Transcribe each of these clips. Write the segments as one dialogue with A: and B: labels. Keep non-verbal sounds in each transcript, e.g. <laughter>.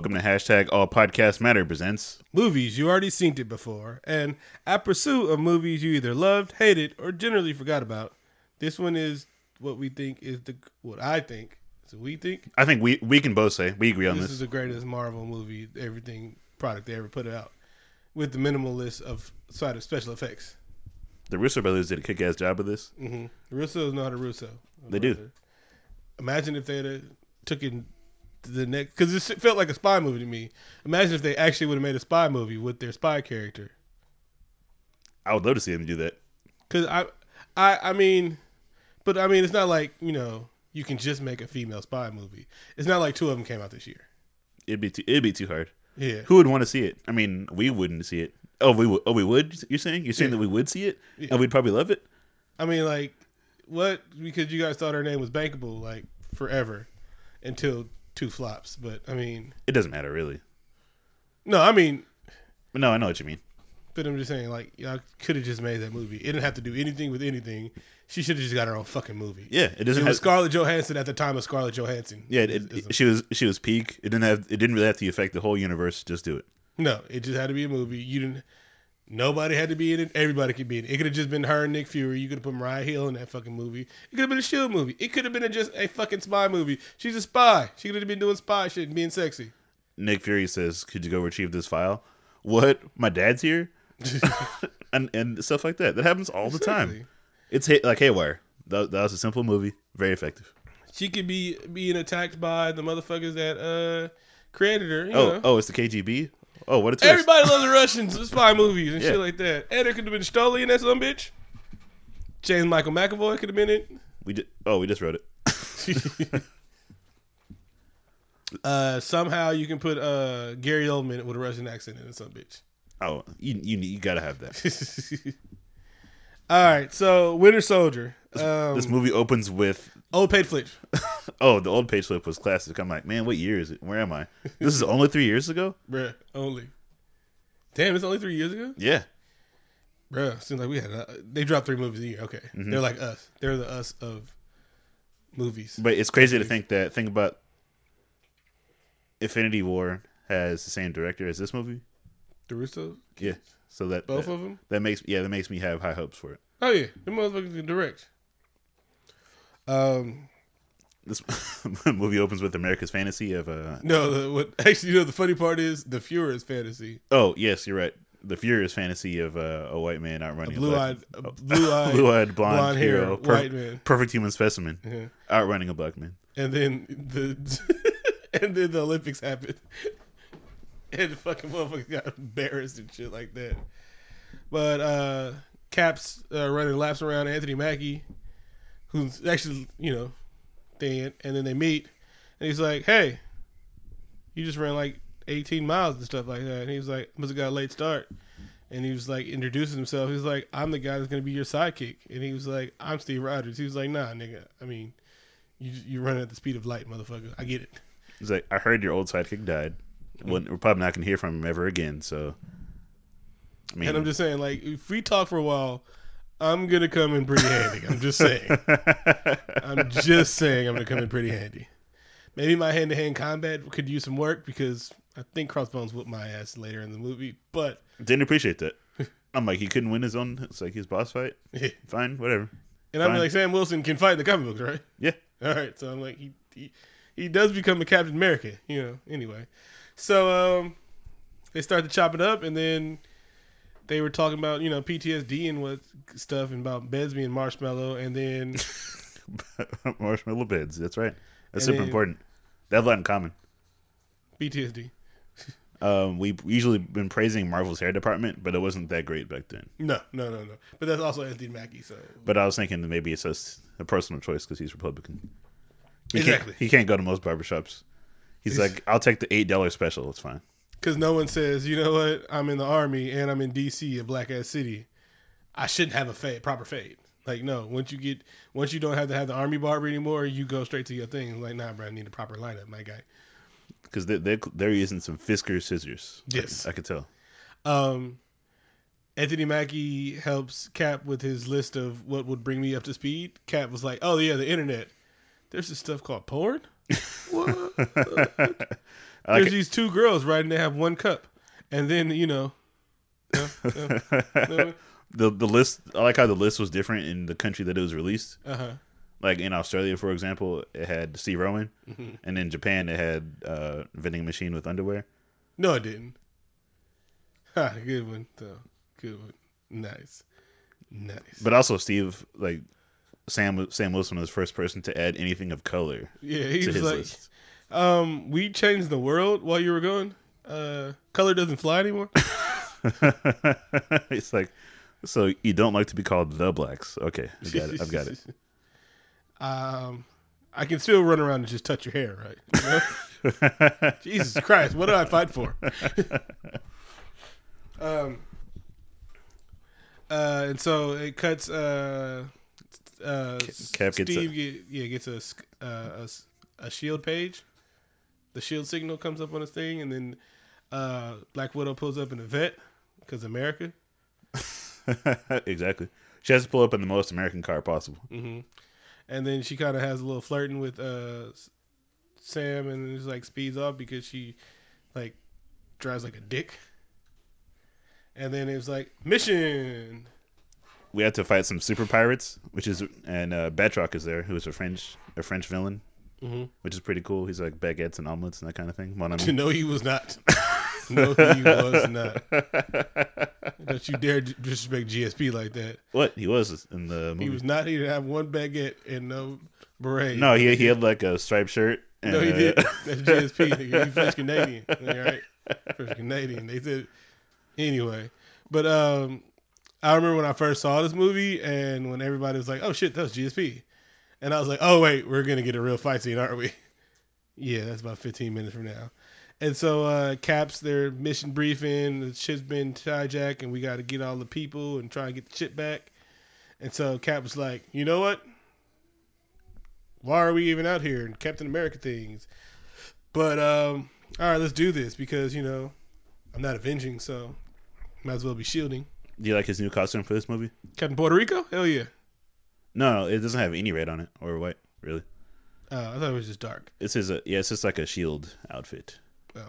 A: Welcome to hashtag All Podcast Matter presents.
B: movies you already seen it before, and at pursuit of movies you either loved, hated, or generally forgot about. This one is what we think is the what I think. So we think
A: I think we we can both say we agree on
B: this
A: this.
B: is the greatest Marvel movie, everything product they ever put out, with the minimalist of side of special effects.
A: The Russo brothers did a kick-ass job of this.
B: Mm-hmm. Russo's not a Russo.
A: They do.
B: Imagine if they had took it to the next because it felt like a spy movie to me. Imagine if they actually would have made a spy movie with their spy character.
A: I would love to see them do that.
B: Cause I, I, I mean, but I mean, it's not like you know you can just make a female spy movie. It's not like two of them came out this year.
A: It'd be too, it'd be too hard.
B: Yeah,
A: Who would want to see it? I mean, we wouldn't see it. Oh, we would. Oh, we would. You're saying? You're saying
B: Yeah.
A: that we would see it,
B: Yeah.
A: and we'd probably love it.
B: I mean, like what? Because you guys thought her name was bankable like forever until two flops. But I mean,
A: It doesn't matter really.
B: no, I mean,
A: no, I know what you mean.
B: But I'm just saying, like y'all could have just made that movie. It didn't have to do anything with anything. She should have just got her own fucking movie.
A: Yeah, it doesn't
B: It
A: have.
B: was Scarlett Johansson at the time of Scarlett Johansson.
A: yeah, it, it-
B: is-
A: she was she was peak. It didn't have. It didn't really have to affect the whole universe. Just do it.
B: No, it just had to be a movie. You didn't. Nobody had to be in it. Everybody could be in it. It could have just been her and Nick Fury. You could have put Maria Hill in that fucking movie. It could have been a Shield movie. It could have been a, just a fucking spy movie. She's a spy. She could have been doing spy shit and being sexy.
A: Nick Fury says, "Could you go retrieve this file?" What? My dad's here, <laughs> and and stuff like that. That happens all the time. It's like Haywire. That, that was a simple movie, very effective.
B: She could be being attacked by the motherfuckers that uh created her. You
A: Oh,
B: know.
A: oh, it's the KGB. Oh, what a twist!
B: Everybody loves the <laughs> Russians, the spy movies and
A: Yeah.
B: shit like that. And it could have been Stoli in that some bitch. James Michael McAvoy could have been it.
A: We did. Oh, we just wrote it. <laughs>
B: Uh, somehow you can put uh Gary Oldman with a Russian accent in it, some bitch.
A: Oh, you you, you gotta have that. <laughs>
B: All right, so Winter Soldier. Um,
A: this movie opens with
B: old paid flip. <laughs>
A: oh, the old page flip was classic. I'm like, man, what year is it? Where am I? This is only three years ago. <laughs>
B: Bruh, only. Damn, it's only three years ago?
A: Yeah,
B: Bruh, seems like we had, uh, they dropped three movies a year. Okay.
A: Mm-hmm.
B: They're like us. They're the us of movies.
A: but it's crazy to think that. Think about Infinity War has the same director as this movie.
B: The Russo?
A: Yeah, so that
B: Both
A: that,
B: of them?
A: that makes yeah that makes me have high hopes for it.
B: Oh, yeah. The motherfuckers can direct. Um,
A: This <laughs> movie opens with America's fantasy of uh
B: no, the, what <laughs> actually, you know, the funny part is the Fuhrer's fantasy.
A: oh yes you're right the furious fantasy of uh, a white man outrunning a
B: Blue
A: black-
B: eyed, blue eyed,
A: blue eyed blonde,
B: blonde hair,
A: hero,
B: white man.
A: perfect human specimen,
B: Yeah.
A: outrunning a black man.
B: and then the <laughs> and then the Olympics happened, <laughs> and the fucking motherfuckers got embarrassed and shit like that. But uh Cap's uh, running laps around Anthony Mackie, who's actually you know, thing, and then they meet, and he's like, "Hey, you just ran like 18 miles and stuff like that," and he was like, "Must have got a late start." And he was like introducing himself. He was like, "I'm the guy that's gonna be your sidekick." And he was like, "I'm Steve Rogers." He was like, "Nah, nigga. I mean, you you running at the speed of light, motherfucker. I get it.
A: He's like, I heard your old sidekick died. We're probably not gonna hear from him ever again. So, I mean,
B: And I'm just saying, like, if we talk for a while, I'm gonna come in pretty handy. I'm just saying. <laughs> I'm just saying I'm gonna come in pretty handy. Maybe my hand to hand combat could use some work because I think Crossbones whooped my ass later in the movie. But
A: didn't appreciate that. I'm like, he couldn't win his own. It's like his boss fight. Fine, whatever.
B: And I'm
A: Fine.
B: like Sam Wilson can fight in the comic books, right?
A: Yeah,
B: All right, so I'm like he he, he does become a Captain America, you know. Anyway, so um, they start to chop it up, and then they were talking about you know PTSD and what stuff, and about beds being marshmallow, and then <laughs>
A: marshmallow beds. That's right. That's
B: And
A: super important. They have a lot in common.
B: PTSD. <laughs>
A: Um, we've usually been praising Marvel's hair department, but it wasn't that great back then.
B: No, no, no, no. But that's also Anthony Mackie. So
A: But I was thinking that maybe it's just a personal choice because he's Republican. He
B: Exactly.
A: Can't, he can't go to most barbershops. He's like, I'll take the eight dollar special. It's fine.
B: because no one says, you know what, I'm in the army and I'm in DC, a black ass city. I shouldn't have a fade, proper fade. Like no, once you get, once you don't have to have the army barber anymore, you go straight to your thing. Like nah, bro, I need a proper lineup, my guy.
A: because they they they're using some Fiskars scissors.
B: Yes.
A: I, I could tell.
B: Um, Anthony Mackie helps Cap with his list of what would bring me up to speed. Cap was like, "Oh yeah, the internet. There's this stuff called porn. What? There's these two girls, right? And they have one cup, and then you know, <laughs>
A: the the list. I like how the list was different in the country that it was released.
B: uh huh.
A: Like in Australia, for example, it had Steve Irwin,
B: Mm-hmm.
A: and in Japan, it had uh, vending machine with underwear.
B: No, it didn't. <laughs> Ha, good one though. Good one. Nice, nice.
A: But also, Steve like Sam Sam Wilson was the first person to add anything of color
B: yeah, he
A: to
B: was
A: his
B: like,
A: list.
B: um, we changed the world while you were gone. Uh, color doesn't fly anymore. <laughs> <laughs>
A: it's like, so you don't like to be called the blacks? Okay, I got it. I've got it. <laughs>
B: Um, I can still run around and just touch your hair, right? You know? Jesus Christ, what did I fight for? um, uh, and so it cuts. Uh, uh,
A: Cap gets
B: Steve get, yeah gets a, uh, a a shield page. The shield signal comes up on his thing, and then uh, Black Widow pulls up in a vet because America. <laughs>
A: exactly. She has to pull up in the most American car possible.
B: hmm And then she kind of has a little flirting with uh, Sam, and just like speeds off because she like drives like a dick. And then it was like mission.
A: We had to fight some super pirates, which is and uh, Batroc is there, who is a French a French villain,
B: Mm-hmm.
A: which is pretty cool. He's like baguettes and omelets and that kind of thing. Ami. <laughs>
B: No, he was not. <laughs> no, he was not. <laughs> Don't you dare disrespect GSP like that.
A: What he was in the movie?
B: He was not. He didn't have one baguette and no beret.
A: no, he he had like a striped shirt. And,
B: No, he
A: uh,
B: did. That's GSP. nigga. He French Canadian. All right, French Canadian. They said anyway. But um, I remember when I first saw this movie, and when everybody was like, "Oh shit, that was GSP," and I was like, "Oh wait, we're gonna get a real fight scene, aren't we?" <laughs> Yeah, that's about 15 minutes from now. And so uh, Caps their mission briefing. The shit's been hijacked, and we got to get all the people and try and get the shit back. And so Cap was like, "You know what? why are we even out here and Captain America things? But um, all right, let's do this because you know I'm not avenging, so might as well be shielding.
A: Do you like his new costume for this movie?
B: Captain Puerto Rico? Hell yeah!
A: No, no, it doesn't have any red on it or white. Really,
B: Oh, I thought it was just dark.
A: it's his. Uh, yeah, it's just like a shield outfit.
B: Oh.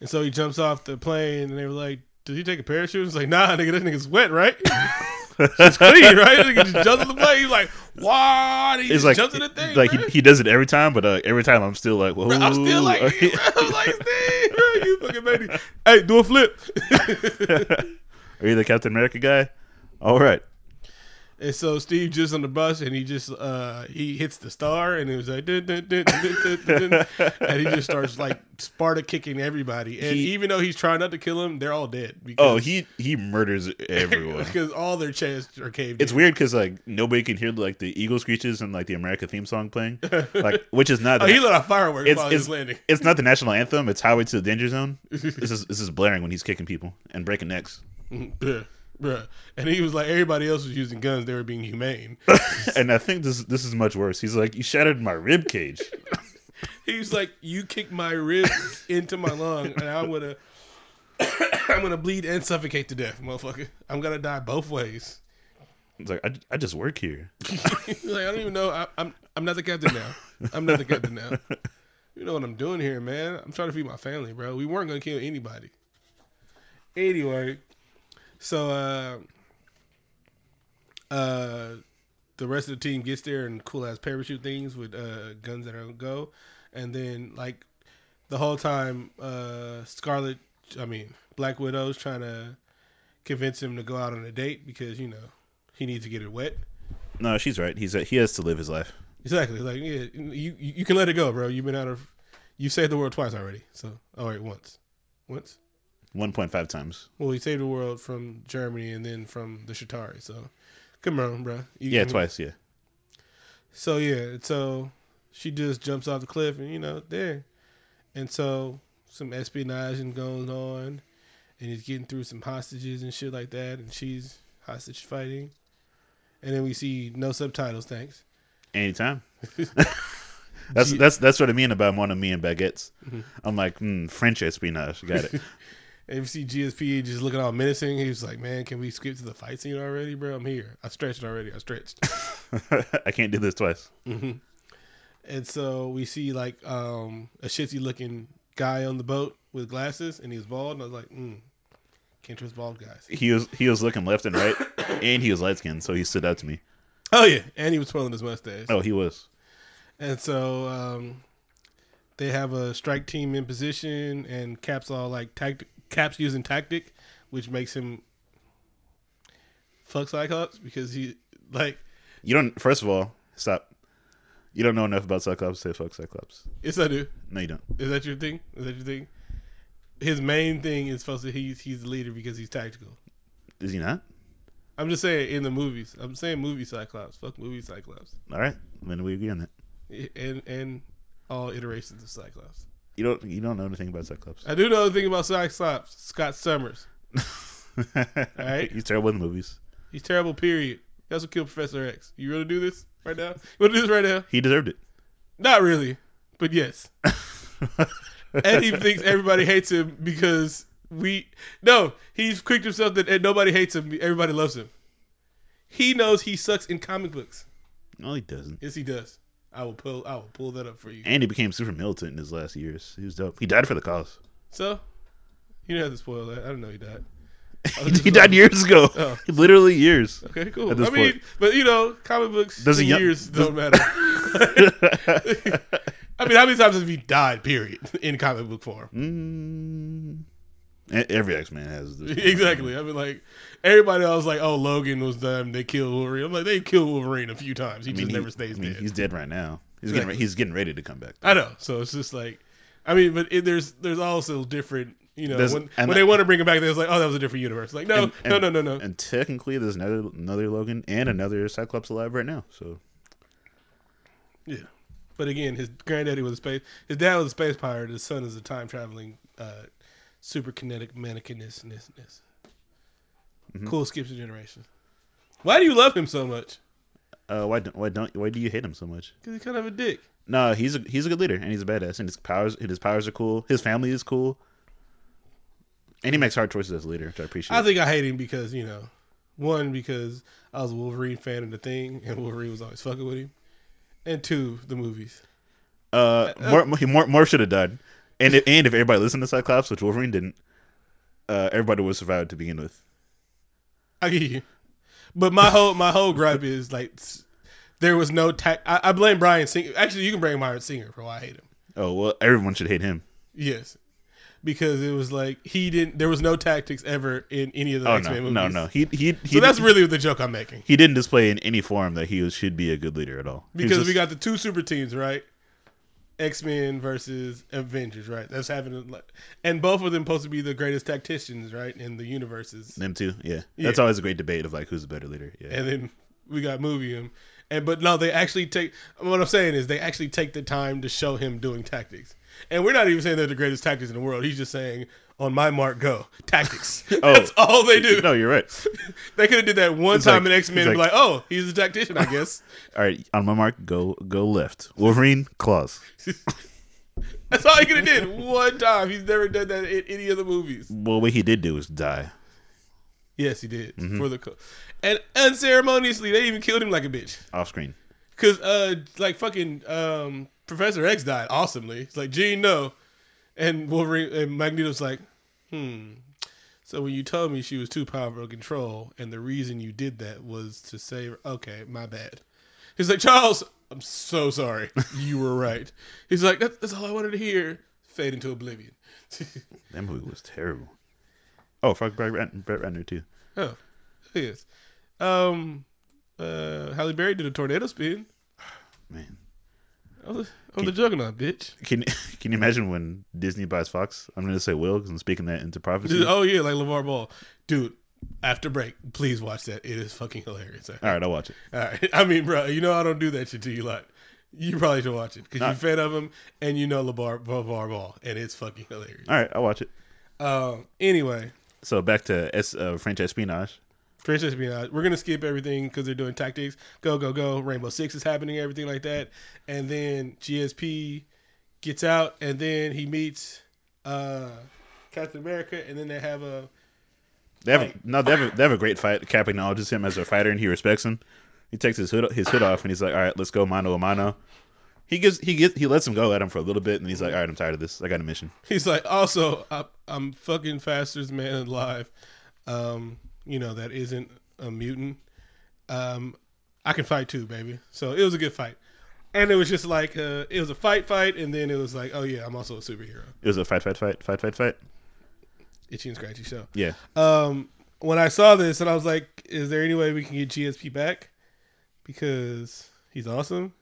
B: And so he jumps off the plane, and they were like, "Did he take a parachute?" It's like, "Nah, nigga, that nigga's wet, right? <laughs> it's clean, right?" Nigga just jumps on the plane. He's like, "What?" He
A: It's like
B: jumps in the thing.
A: like he, he does it every time, but uh, every time I'm still like, whoa.
B: I'm still like, <laughs> I'm like, <laughs> "Damn, bro, you fucking baby. Hey, do a flip.
A: Are you the Captain America guy? All right.
B: And so Steve just on the bus, and he just uh he hits the star, and it was like, dun, dun, dun, dun, dun, dun, dun, and he just starts like Sparta kicking everybody. And
A: He-
B: even though he's trying not to kill him, they're all dead. Because,
A: Oh, he he murders everyone. <laughs>
B: because all their chests are caved.
A: It's
B: in.
A: weird because like nobody can hear like the eagle screeches and like the America theme song playing, like which is not. <laughs>
B: Oh,
A: the-
B: he let off fireworks
A: it's,
B: while he
A: it's,
B: landing.
A: it's not the national anthem. It's Highway to the Danger Zone. <laughs> this is this is blaring when he's kicking people and breaking necks. <laughs>
B: Bruh. And he was like, everybody else was using guns; they were being humane. <laughs>
A: and I think this this is much worse. He's like, you shattered my rib cage. <laughs>
B: He's like, "You kicked my rib into my lung, and I'm gonna, <coughs> I'm gonna bleed and suffocate to death, motherfucker. I'm gonna die both ways."
A: It's like I, I just work here.
B: He's like, I don't even know. I, I'm I'm not the captain now. I'm not the captain now. You know what I'm doing here, man? I'm trying to feed my family, bro. We weren't gonna kill anybody. Anyway, so uh, uh, the rest of the team gets there and cool ass parachute things with uh guns that are on go, and then like the whole time, uh, Scarlett, I mean Black Widow's trying to convince him to go out on a date because you know he needs to get it wet.
A: No, she's right. He's he has to live his life.
B: Exactly. Like yeah, you you can let it go, bro. You've been out of—you've saved the world twice already. So oh wait, once. Once?
A: One point five times.
B: Well he saved the world from Germany and then from the Chitauri, so come on, bro. You,
A: Yeah, twice. Yeah.
B: So yeah, so she just jumps off the cliff and you know, there. And so some espionage and goes on and he's getting through some hostages and shit like that and she's hostage fighting. And then we see no subtitles, thanks.
A: Anytime. <laughs> That's that's that's what I mean about one of me and baguettes.
B: Mm-hmm.
A: I'm like mm, French espionage. Got it. <laughs>
B: See GSP just looking all menacing. He was like, "Man, can we skip to the fight scene already, bro? I'm here. I stretched already. I stretched." <laughs>
A: I can't do this twice.
B: and so we see like um, a shitty looking guy on the boat with glasses, and he was bald. And I was like, mm, "Can't trust bald guys."
A: He was he was looking left and right, <coughs> and he was light skinned, so he stood out to me.
B: Oh yeah, and he was twirling his mustache.
A: Oh, he was.
B: And so um, they have a strike team in position, and Cap's all like tactic. Cap's using tactic, which makes him fuck Cyclops because he like
A: You don't. First of all, stop. You don't know enough about Cyclops to say fuck Cyclops.
B: yes I do.
A: No, you don't.
B: Is that your thing? Is that your thing? His main thing is supposed to he's he's the leader because he's tactical.
A: Is he not?
B: I'm just saying in the movies. I'm saying movie Cyclops. Fuck movie Cyclops.
A: All right, then we agree on that.
B: And and all iterations of Cyclops.
A: You don't. You don't know anything about Cyclops.
B: I do know the thing about Cyclops. Scott Summers. <laughs> right.
A: He's terrible in the movies.
B: He's terrible. Period. He also killed Professor X. You really do this right now? You want to do this right now?
A: He deserved it.
B: Not really, but yes. <laughs> and he thinks everybody hates him because we. No, he's quick himself that and nobody hates him. Everybody loves him. He knows he sucks in comic books.
A: No, he doesn't.
B: Yes, he does. I will pull. I will pull that up for you.
A: And he became super militant in his last years. He was dope. He died for the cause.
B: So, you don't have to spoil that. I don't know he died. <laughs>
A: He, he
B: like-
A: died years ago. <laughs>
B: Oh. <laughs>
A: Literally years.
B: Okay, cool. I mean, but you know, comic books
A: Does young-
B: years don't matter. I mean, how many times have he died? Period. In comic book form.
A: Mm. Every X Man has this. <laughs>
B: exactly. I mean, like everybody else, like, oh, Logan was them. They killed Wolverine. I'm like, they killed Wolverine a few times. He
A: I mean,
B: just
A: he-
B: never stays
A: I mean,
B: dead.
A: He's dead right now. He's getting
B: Exactly.
A: re- he's getting ready to come back.
B: I know. So it's just like, I mean, but it, there's there's also different. You know,
A: There's-
B: when, when
A: I-
B: they want to bring him back, they're like, oh, that was a different universe. Like, no,
A: And-
B: no,
A: and-
B: no, no, no.
A: And technically, there's another another Logan and another Cyclops alive right now. So
B: Yeah. But again, his granddaddy was a space. His dad was a space pirate. His son is a time traveling, uh, super kinetic.
A: Mm-hmm.
B: Cool skips a generation. Why do you love him so much?
A: uh, why don't why don't why do you hate him so much?
B: Because he's kind of a dick.
A: No, he's a he's a good leader and he's a badass and his powers his powers are cool. His family is cool. And he makes hard choices as a leader, which I appreciate.
B: I think I hate him because you know, one because I was a Wolverine fan of the thing, and Wolverine was always fucking with him, and two the movies.
A: Uh, more more more, more should have died, and if, and if everybody listened to Cyclops, which Wolverine didn't, uh, everybody would survive to begin with.
B: I get you, but my whole my whole gripe is like there was no tact. I, I blame Bryan Singer. Actually, you can blame Bryan Singer for why I hate him.
A: Oh well, everyone should hate him.
B: Yes, because it was like he didn't. There was no tactics ever in any of the
A: Oh
B: X Men
A: no,
B: movies.
A: no, no. He he he.
B: So that's really the joke I'm making.
A: he didn't display in any form that he was, should be a good leader at all.
B: Because
A: just-
B: we got the two super teams, right? X Men versus Avengers, right? That's happening, and both of them supposed to be the greatest tacticians, right, in the universes.
A: them too. Yeah.
B: Yeah.
A: that's always a great debate of like who's the better leader. Yeah,
B: And then we got movie him, and but no, they actually take. What I'm saying is they actually take the time to show him doing tactics, and we're not even saying they're the greatest tactics in the world. He's just saying, "On my mark, go tactics." <laughs>
A: Oh.
B: That's all they do.
A: no, you're right. <laughs>
B: They could have did that one
A: It's
B: time
A: like-
B: in X Men and be
A: like-
B: like, "Oh, he's a tactician, I guess." <laughs>
A: All right, on my mark, go go left. Wolverine claws.
B: That's all he could have did one time. He's never done that in any of the movies.
A: Well, what he did do was die.
B: Yes, he did
A: Mm-hmm.
B: for the co- and unceremoniously they even killed him like a bitch.
A: off screen.
B: Cause uh, like fucking um, Professor X died awesomely. It's like Jean, no, and Wolverine and Magneto's like, hmm. So when you told me she was too powerful to control, and the reason you did that was to save, okay, my bad. He's like, Charles, I'm so sorry. <laughs> You were right. He's like, that, that's all I wanted to hear. Fade into oblivion. <laughs>
A: That movie was terrible. Oh, fuck Brett, Brett Ratner too.
B: oh, yes. Um, uh, Halle Berry did a tornado spin. <sighs>
A: Man,
B: On the, the Juggernaut, bitch. <laughs>
A: can can you imagine when Disney buys Fox? I'm going to say will because I'm speaking that into prophecy. <laughs>
B: Oh yeah, like LeVar Ball, dude. After break, please watch that. It is fucking hilarious. All
A: right, I'll watch it.
B: All right, <laughs> I mean, bro, you know I don't do that shit to you lot. You probably should watch it because you're a fan of him and you know LeVar, LeVar Ball, and it's fucking hilarious.
A: All right, I'll watch it.
B: Um. Anyway,
A: So back to S, uh, French espionage.
B: Trace espionage. We're gonna skip everything because they're doing tactics. Go go go. Rainbow Six is happening. Everything like that. And then GSP gets out, and then he meets uh, Captain America, and then they have a
A: They have
B: Like-
A: no, they have a, they have a great fight. Cap acknowledges him as a fighter and he respects him. He takes his hood his hood off and he's like, "All right, let's go mano a mano." He gives he gets he lets him go at him for a little bit and he's like, "All right, I'm tired of this. I got a mission."
B: He's like, also, I, I'm fucking fastest man alive. Um, you know that isn't a mutant. Um, I can fight too, baby. So it was a good fight, and it was just like uh, it was a fight, fight, and then it was like, oh yeah, I'm also a superhero.
A: It was a fight, fight, fight, fight, fight, fight.
B: Itchy and scratchy show.
A: Yeah,
B: Um, when I saw this, and I was like, is there any way we can get GSP back because he's awesome?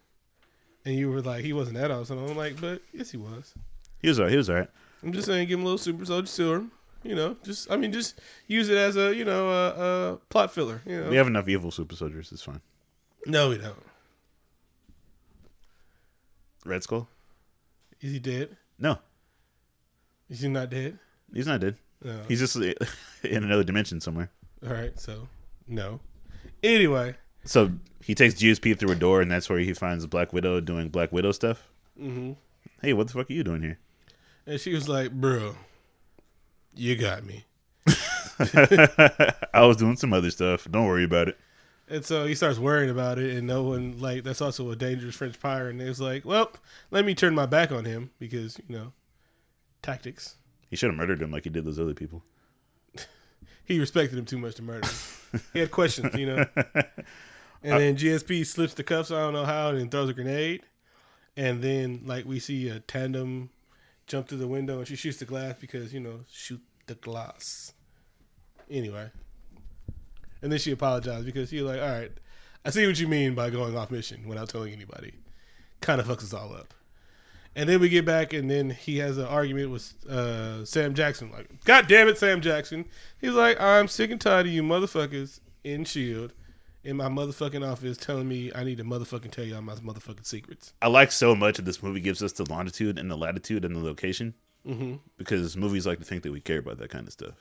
B: And you were like, he wasn't that awesome. I'm like, but yes, he was.
A: he was all right. He was all right.
B: I'm just saying, give him a little super soldier serum. You know, just I mean, just use it as a you know a, a plot filler. You know,
A: We have enough evil super soldiers. It's fine.
B: no, we don't.
A: Red Skull?
B: Is he dead?
A: No,
B: Is he not dead?
A: he's not dead.
B: No.
A: He's just <laughs> in another dimension somewhere.
B: All right, so no. Anyway,
A: So he takes GSP through a door and that's where he finds Black Widow doing Black Widow stuff.
B: Mm-hmm.
A: Hey, what the fuck are you doing here?
B: and she was like, "Bro, you got me." <laughs>
A: I was doing some other stuff. Don't worry about it.
B: And so he starts worrying about it, and no one like that's also a dangerous French pirate. And it was like, well, let me turn my back on him because you know tactics.
A: He should have murdered him like he did those other people. <laughs>
B: He respected him too much to murder him. <laughs> he had questions, you know. And then GSP slips the cuffs, I don't know how, and throws a grenade. And then like we see a tandem jump through the window, and she shoots the glass because you know shoot the glass. Anyway, and then she apologized because was like, "All right, I see what you mean by going off mission without telling anybody." Kind of fucks us all up. And then we get back, and then he has an argument with uh, Sam Jackson. Like, God damn it, Sam Jackson. He's like, I'm sick and tired of you motherfuckers in Shield in my motherfucking office telling me I need to motherfucking tell y'all my motherfucking secrets.
A: I like so much that this movie gives us the longitude and the latitude and the location
B: hmm
A: because movies like to think that we care about that kind of stuff.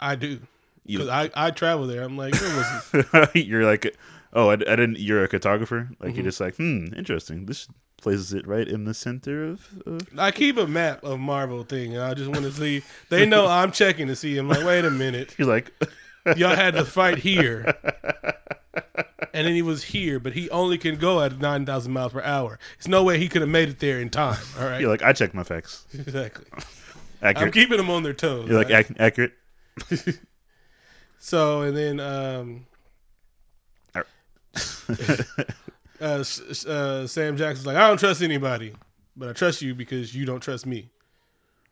B: I do. Because I, I travel there. I'm like, where was this? <laughs>
A: you're like, oh, I, I didn't. You're a cartographer. Like
B: Mm-hmm.
A: you're just like, hmm, interesting. This places it right in the center of. of
B: I keep a map of Marvel thing, and I just want to see. They know <laughs> I'm checking to see. I'm like, wait a minute.
A: you're like,
B: Y'all had to fight here. <laughs> And then he was here, but he only can go at 9,000 miles per hour. There's no way he could have made it there in time. All right.
A: you're like, I check my facts.
B: exactly. <laughs> I'm
A: Accurate.
B: keeping them on their toes.
A: you're like
B: right?
A: ac- accurate. <laughs>
B: So and then um,
A: Ar- <laughs>
B: uh, S- S- uh, Sam Jackson's like, I don't trust anybody, but I trust you because you don't trust me.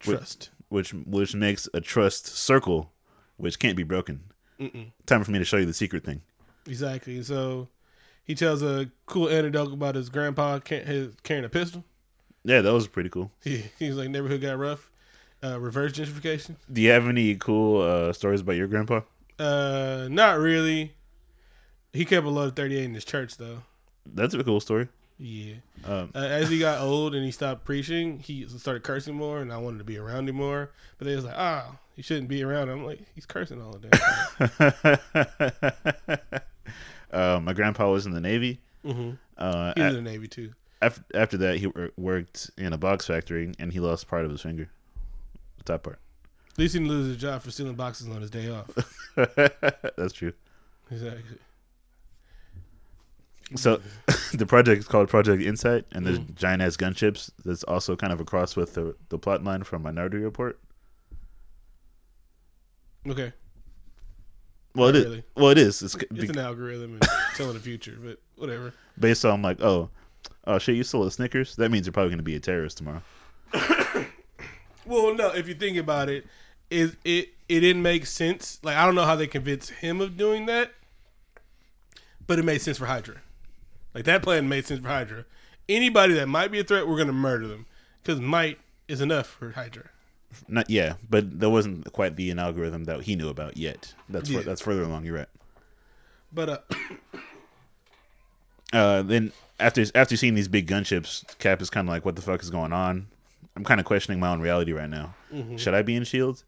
B: Trust.
A: which which makes a trust circle, which can't be broken. Time for me to show you the secret thing.
B: Exactly. So he tells a cool anecdote about his grandpa his, carrying a pistol.
A: Yeah, that was pretty cool.
B: He, he's like, neighborhood got rough. Uh, reverse gentrification.
A: Do you have any cool uh, stories about your grandpa?
B: Uh, not really. He kept a load of 38 in his church, though.
A: That's a cool story.
B: Yeah.
A: Um,
B: Uh, as he got old and he stopped preaching, he started cursing more, and I wanted to be around him more. But they was like, ah, he shouldn't be around. him. I'm like, he's cursing all the time. <laughs>
A: uh, my grandpa was in the Navy.
B: hmm
A: Uh,
B: He was in the Navy too.
A: af- after that, he worked in a box factory, and he lost part of his finger, the top part.
B: At least he didn't lose his job for stealing boxes on his day off. <laughs>
A: That's true.
B: exactly.
A: So <laughs> the project is called Project Insight, and there's giant ass gunships. That's also kind of a cross with the the plot line from Minority Report.
B: Okay.
A: Well, it
B: Not
A: is.
B: really.
A: Well, it is. It's,
B: It's an algorithm and telling the future, but whatever.
A: based on like, oh, oh shit, you stole a Snickers. That means you're probably going to be a terrorist tomorrow. <coughs>
B: Well, no, if you think about it, it it it didn't make sense. Like I don't know how they convinced him of doing that, but it made sense for Hydra. Like that plan made sense for Hydra. Anybody that might be a threat, we're gonna murder them because might is enough for Hydra.
A: Not yeah, but there wasn't quite the algorithm that he knew about yet. That's
B: Yeah.
A: that's further along. You're right.
B: But uh,
A: Uh, then after after seeing these big gunships, Cap is kind of like, "What the fuck is going on?" I'm kind of questioning my own reality right now.
B: Mm-hmm.
A: Should I be in Shield?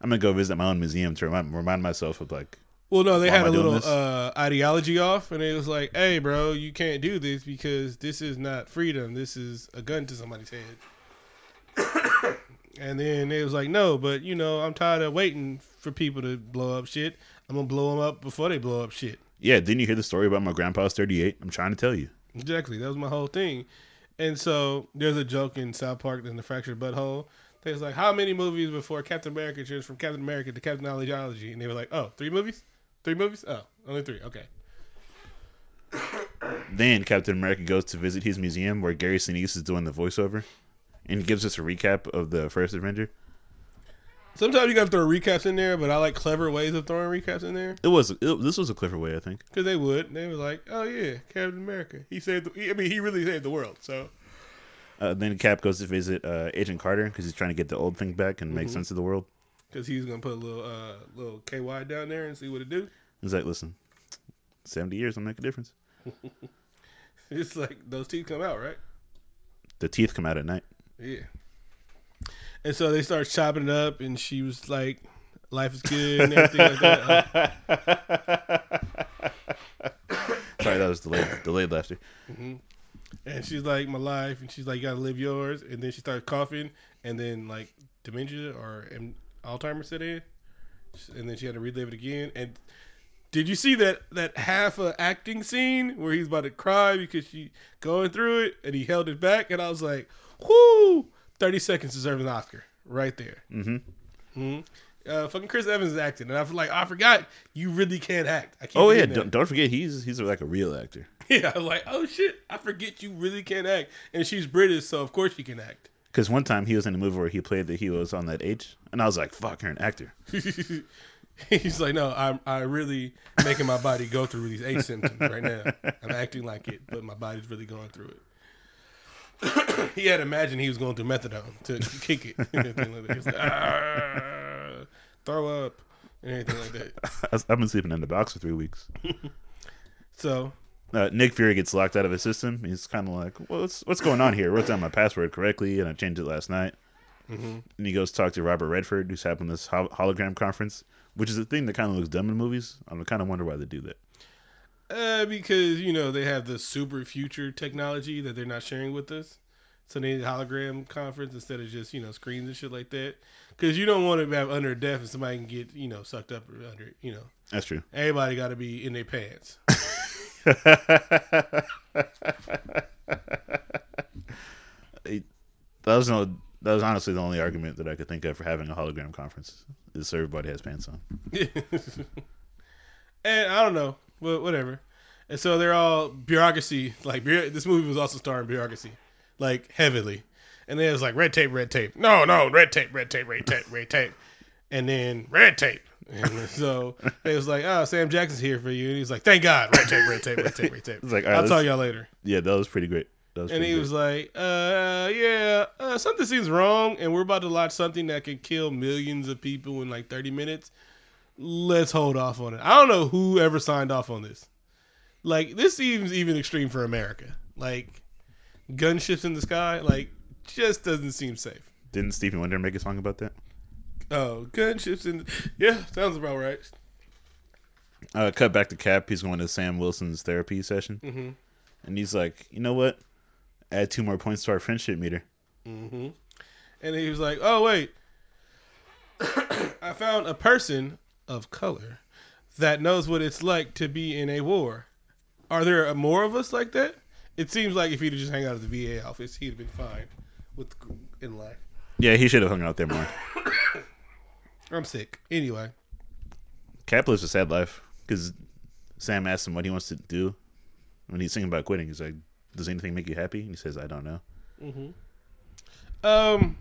A: I'm gonna go visit my own museum to remind, remind myself of like
B: Well, no, they had a little uh, ideology off, and it was like, "Hey, bro, you can't do this because this is not freedom. This is a gun to somebody's head." And then it was like, "No, but you know, I'm tired of waiting for people to blow up shit. I'm gonna blow them up before they blow up shit."
A: Yeah, didn't you hear the story about my grandpa's 38? I'm trying to tell you.
B: Exactly, that was my whole thing. And so there's a joke in South Park in the Fractured But Whole. They was like, "How many movies before Captain America changed from Captain America to Captain Ideology?" And they were like, oh, three movies." Three movies? Oh, only three. Okay. <coughs>
A: Then Captain America goes to visit his museum where Gary Sinise is doing the voiceover and gives us a recap of the first Avenger.
B: Sometimes you gotta throw recaps in there, but I like clever ways of throwing recaps in there
A: It was it, this was a clever way, I think.
B: because they would. They were like, "Oh yeah, Captain America. He saved. The, he- I mean, he really saved the world." So
A: Uh, then Cap goes to visit uh, Agent Carter because he's trying to get the old thing back and make sense of the world.
B: because he's gonna put a little uh little KY down there and see what it do.
A: He's like, listen, 70 years will make a difference. <laughs>
B: It's like those teeth come out, right?
A: The teeth come out at night.
B: Yeah. And so they start chopping it up, and she was like, "Life is good," and everything like that. Uh. <laughs>
A: Sorry, that was delayed, delayed laughter. Mm-hmm.
B: And she's like, "My life," and she's like, "You gotta live yours." And then she started coughing, and then like dementia or Alzheimer's set in, and then she had to relive it again. And did you see that that half a acting scene where he's about to cry because she going through it, and he held it back, and I was like, "Whoo!" Thirty seconds deserves an Oscar right there. Mm-hmm. Uh, fucking Chris Evans is acting, and I feel like I forgot you really can't act. I
A: Oh yeah, don't, don't forget he's he's like a real actor. <laughs>
B: Yeah, I was like, oh shit, I forget you really can't act. And she's British, so of course she can act.
A: Because one time he was in a movie where he played that he was on that age, and I was like, "Fuck, you're an actor." <laughs>
B: He's like, no, I'm I really making my body go through these age symptoms right now. I'm acting like it, but my body's really going through it. <coughs> he had imagined he was going through methadone to kick it. like like, ah, throw up and anything like that. <laughs>
A: I've been sleeping in the box for three weeks. <laughs>
B: So
A: Uh, Nick Fury gets locked out of his system. He's kind of like, well, "What's what's going on here?" I wrote down my password correctly, and I changed it last night. And he goes to talk to Robert Redford, who's having this hol- hologram conference, which is a thing that kind of looks dumb in movies. I kind of wonder why they do that.
B: Uh, because you know they have the super future technology that they're not sharing with us, so they need a hologram conference instead of just you know screens and shit like that. Because you don't want to have under death and somebody can get you know sucked up under. You know,
A: That's true.
B: everybody got to be in their pants. <laughs>
A: That was no. That was honestly the only argument that I could think of for having a hologram conference is so everybody has pants on. <laughs>
B: and I don't know, but whatever. And so they're all bureaucracy. Like this movie was also starring bureaucracy, like heavily. And then it was like red tape, red tape. No, no, red tape, red tape, red tape, red tape. And then red tape. And so it was like, oh, Sam Jackson's here for you. And he's like, thank God, red tape, red tape, red tape, red tape.
A: It's like, right,
B: I'll tell y'all later.
A: Yeah, that was pretty great. That was
B: And
A: pretty
B: he
A: great.
B: was like, uh, yeah, uh, something seems wrong, and we're about to launch something that could kill millions of people in like 30 minutes. Let's hold off on it. I don't know who ever signed off on this. Like, this seems even extreme for America. Like, gunships in the sky, like, just doesn't seem safe.
A: Didn't Stevie Wonder make a song about that?
B: Oh, gunships in. Yeah, sounds about right.
A: Uh, cut back to Cap. He's going to Sam Wilson's therapy session,
B: Mm-hmm.
A: and he's like, "You know what? Add two more points to our friendship meter."
B: And he was like, "Oh wait, <coughs> I found a person of color that knows what it's like to be in a war. Are there more of us like that? It seems like if he'd just hang out at the VA office, he'd have been fine with in life.
A: Yeah, he should have hung out there more. <coughs>
B: I'm sick. Anyway,
A: Cap lives a sad life because Sam asks him what he wants to do when he's thinking about quitting. He's like, "Does anything make you happy?" And he says, "I don't know."
B: um,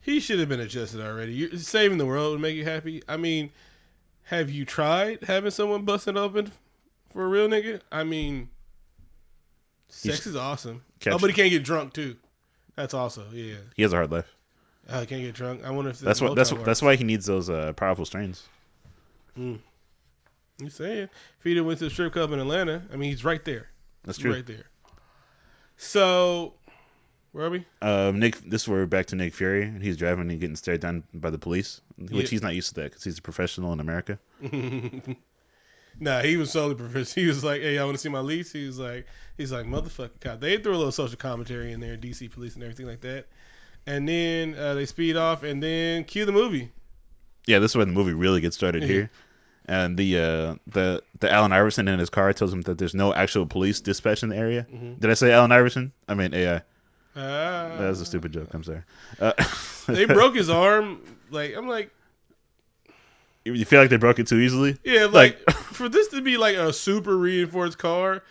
B: he should have been adjusted already. You're, saving the world would make you happy. I mean, have you tried having someone busting open for a real nigga? I mean, sex is awesome.
A: Catch-
B: oh, but he can't get drunk too. That's also yeah.
A: He has a hard life.
B: Uh, he can't get drunk. I wonder if
A: That's what. That's what, that's why he needs those uh, powerful strains.
B: You saying if he went to the strip club in Atlanta, I mean he's right there.
A: That's true.
B: Right there. So, where are we?
A: Um, Nick. This is where we're back to Nick Fury, and he's driving and getting stared down by the police. which
B: Yeah.
A: he's not used to that because he's a professional in America. <laughs>
B: Nah, he was solely professional. He was like, "Hey, y'all want to see my lease?" He was like, "He's like, motherfucking cop." They threw a little social commentary in there, DC police and everything like that. And then uh, they speed off, and then cue the movie.
A: Yeah, this is when the movie really gets started here. And the uh, the the Allen Iverson in his car tells him that there's no actual police dispatch in the area. Did I say Allen Iverson? I mean AI.
B: Ah.
A: That was a stupid joke. I'm sorry. Uh, <laughs>
B: they broke his arm. Like I'm like,
A: you feel like they broke it too easily?
B: yeah, like, <laughs> for this to be like a super reinforced car,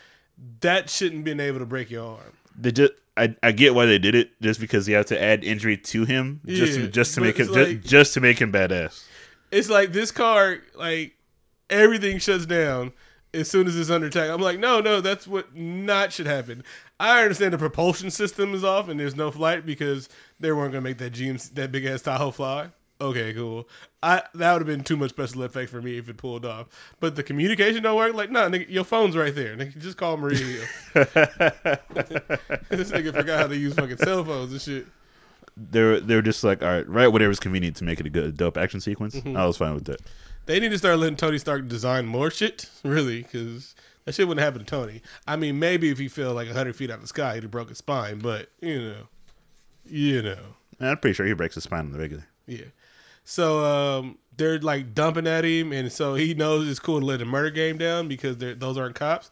B: that shouldn't been able to break your arm.
A: They just I, I get why they did it just because you have to add injury to him just
B: Yeah,
A: to, just to make him
B: it's
A: just, just to make him badass.
B: It's like this car, like everything shuts down as soon as it's under attack. I'm like, no, no, that's what not should happen. I understand the propulsion system is off and there's no flight because they weren't gonna make that GMC that big ass Tahoe fly. Okay, cool. I that would have been too much special effect for me if it pulled off. But the communication don't work. Like, nah, nigga, your phone's right there. Nigga, just call Maria <laughs> <laughs> this nigga forgot how to use fucking cell phones and shit.
A: They're they're just like all right, right whatever's convenient to make it a good dope action sequence.
B: Mm-hmm.
A: I was fine with that.
B: They need to start letting Tony Stark design more shit, <laughs> really, because that shit wouldn't happen to Tony. I mean, maybe if he fell like hundred feet out of the sky, he'd have broke his spine, but you know, you know,
A: I'm pretty sure he breaks his spine on the regular.
B: yeah. So um, they're like dumping at him, and so he knows it's cool to let the murder game down because they're, those aren't cops,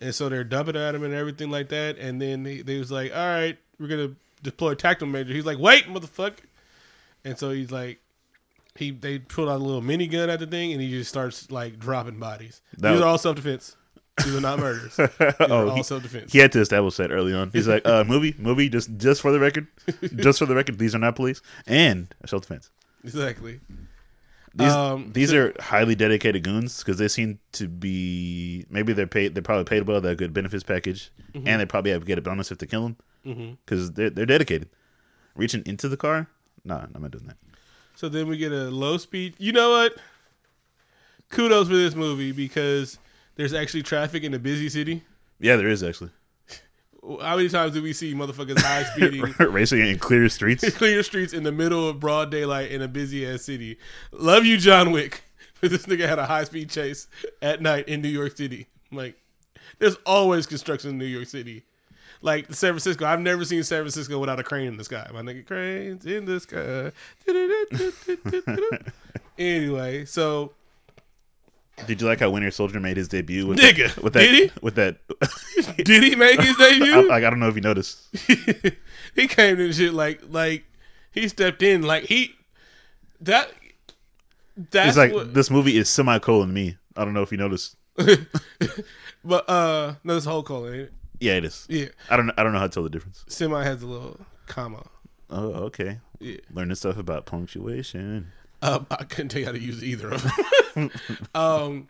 B: and so they're dumping at him and everything like that. And then they, they was like, "All right, we're gonna deploy tactical major. He's like, "Wait, motherfucker!" And so he's like, he they pulled out a little minigun at the thing, and he just starts like dropping bodies.
A: That
B: These
A: was-
B: are all self defense. <laughs> These are not murders.
A: Oh,
B: all self defense.
A: He had to establish that early on. He's like, uh, <laughs> movie, movie, just just for the record, <laughs> just for the record, these are not police and self defense.
B: Exactly.
A: These
B: Um,
A: these
B: so-
A: are highly dedicated goons because they seem to be maybe they're paid they're probably paid well. They have a good benefits package,
B: Mm-hmm.
A: and they probably have to get a bonus if they kill them because they're they're dedicated. Reaching into the car, nah, I'm not doing that.
B: So then we get a low speed. You know what? Kudos for this movie because there's actually traffic in a busy city.
A: Yeah, there is actually <laughs>
B: How many times do we see motherfuckers high speeding <laughs>
A: racing in clear streets. <laughs>
B: clear streets in the middle of broad daylight in a busy ass city? Love you, John Wick. But this nigga had a high speed chase at night in New York City. Like, there's always construction in New York City. Like San Francisco, I've never seen San Francisco without a crane in the sky. My nigga, cranes in the sky. anyway, so
A: Did you like how Winter Soldier made his debut with
B: Nigga,
A: with that
B: did he?
A: with that? <laughs>
B: did he make his <laughs>
A: I,
B: debut?
A: like I don't know if you noticed. <laughs>
B: he came in shit like like he stepped in like he that that's
A: He's like,
B: what,
A: this movie is semicolon me. I don't know if you noticed.
B: but uh no this whole colon ain't it?
A: Yeah, it is.
B: yeah
A: I don't I don't know how to tell the difference.
B: semi has a little comma
A: Oh, okay.
B: yeah
A: Learning stuff about punctuation.
B: Um, I couldn't tell you how to use either of them. <laughs> Um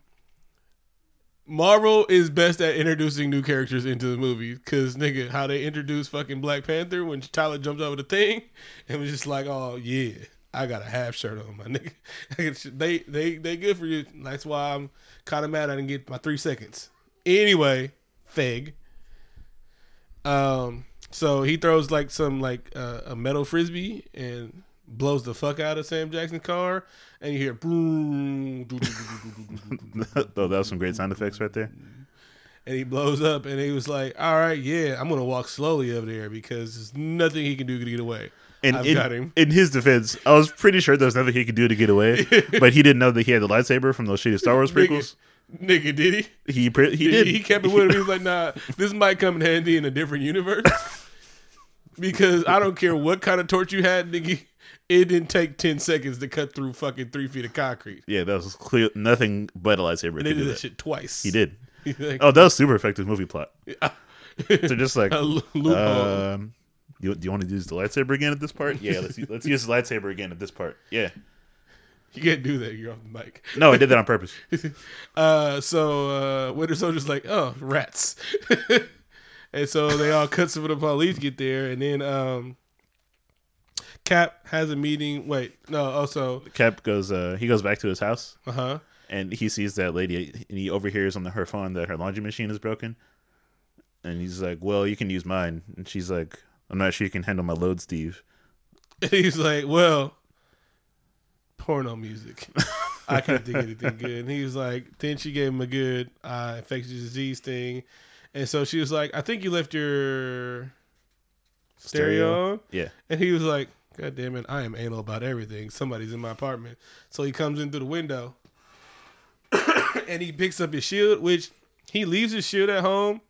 B: Marvel is best at introducing new characters into the movie because nigga how they introduced fucking Black Panther when Tyler jumps over the thing and was just like oh yeah I got a half shirt on my nigga. <laughs> They they they good for you. That's why I'm kind of mad I didn't get my three seconds. Anyway Feg. Um so he throws like some like uh, a metal frisbee and blows the fuck out of Sam Jackson's car and you hear boom <laughs>
A: oh, that was some great sound effects right there.
B: and he blows up and he was like all right yeah I'm gonna walk slowly over there because there's nothing he can do to get away
A: And
B: I've
A: in,
B: got him
A: in his defense, I was pretty sure there was nothing he could do to get away, <laughs> but he didn't know that he had the lightsaber from those shitty Star Wars prequels.
B: nigga did he
A: He pre- he did.
B: He kept it with him. He was like, "Nah, this might come in handy in a different universe." <laughs> because I don't care what kind of torch you had, nigga. It didn't take ten seconds to cut through fucking three feet of concrete.
A: yeah, that was clear. Nothing but a lightsaber
B: They did that
A: that.
B: shit twice.
A: He did. <laughs>
B: Like,
A: Oh, that was super effective movie plot. <laughs> They're just like,
B: a lo- loophole.
A: um, you, do you want to use the lightsaber again at this part? Yeah, let's let's use the lightsaber again at this part. Yeah.
B: you can't do that. You're off the mic.
A: No, I did that on purpose. <laughs>
B: Uh, so uh, Winter Soldier's like, oh, rats. and so they all cut some of the police get there, and then um, Cap has a meeting. Wait, no. Also,
A: Cap goes. Uh, he goes back to his house.
B: uh huh.
A: and he sees that lady and he overhears on the, her phone that her laundry machine is broken and he's like well you can use mine and she's like i'm not sure you can handle my load steve <laughs>
B: He's like, well, porno music. <laughs> I can't think anything good. And he was like, then she gave him a good uh, infectious disease thing. And so she was like, I think you left your stereo, on.
A: Yeah.
B: And he was like, God damn it, I am anal about everything. Somebody's in my apartment. So he comes in through the window <coughs> and he picks up his shield, which he leaves his shield at home.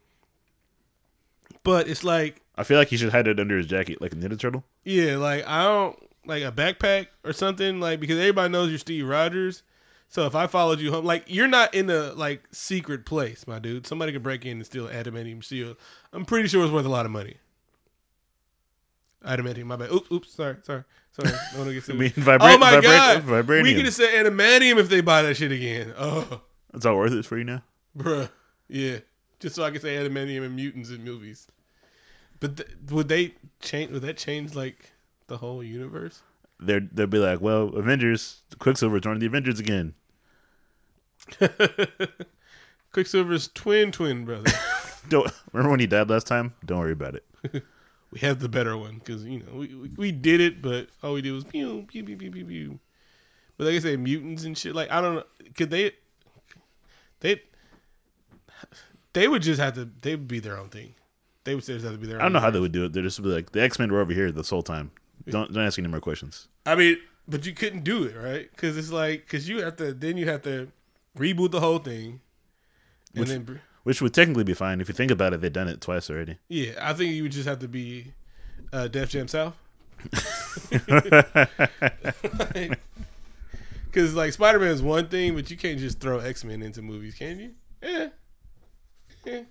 B: But it's like,
A: I feel like he should hide it under his jacket, like a Ninja Turtle.
B: yeah, like I don't like a backpack or something, like because everybody knows you're Steve Rogers. So if I followed you home, like you're not in a like secret place, my dude. Somebody could break in and steal adamantium shield. I'm pretty sure it's worth a lot of money. Adamantium, my bad. Oops, oops, sorry, sorry, sorry. <laughs> I want to get
A: I mean, vibra-
B: oh my
A: vibra-
B: god,
A: vibranium.
B: we could have said adamantium if they buy that shit again. Oh,
A: That's all worth it for you now.
B: bruh, yeah, just so I can say adamantium and mutants in movies. But th- would they change? Would that change like the whole universe?
A: They're they'll be like, well, Avengers, Quicksilver joining the Avengers again. <laughs>
B: Quicksilver's twin twin brother. <laughs>
A: Don't remember when he died last time? Don't worry about it.
B: We have the better one because you know we, we we did it, but all we did was pew pew pew pew pew pew. But like I say, mutants and shit. Like I don't know, could they? They they would just have to. They would be their own thing. They would say just have to be their.
A: I don't know how they would do it. They're just be like, the X Men were over here this whole time. Don't don't ask any more questions.
B: I mean, but you couldn't do it, right? Because it's like because you have to. Then you have to reboot the whole thing, and
A: Which-
B: then
A: Which would technically be fine if you think about it. They've done it twice already.
B: yeah, I think you would just have to be uh, Def Jam South. <laughs> Because like Spider Man is one thing, but you can't just throw X Men into movies, can you? Yeah, yeah,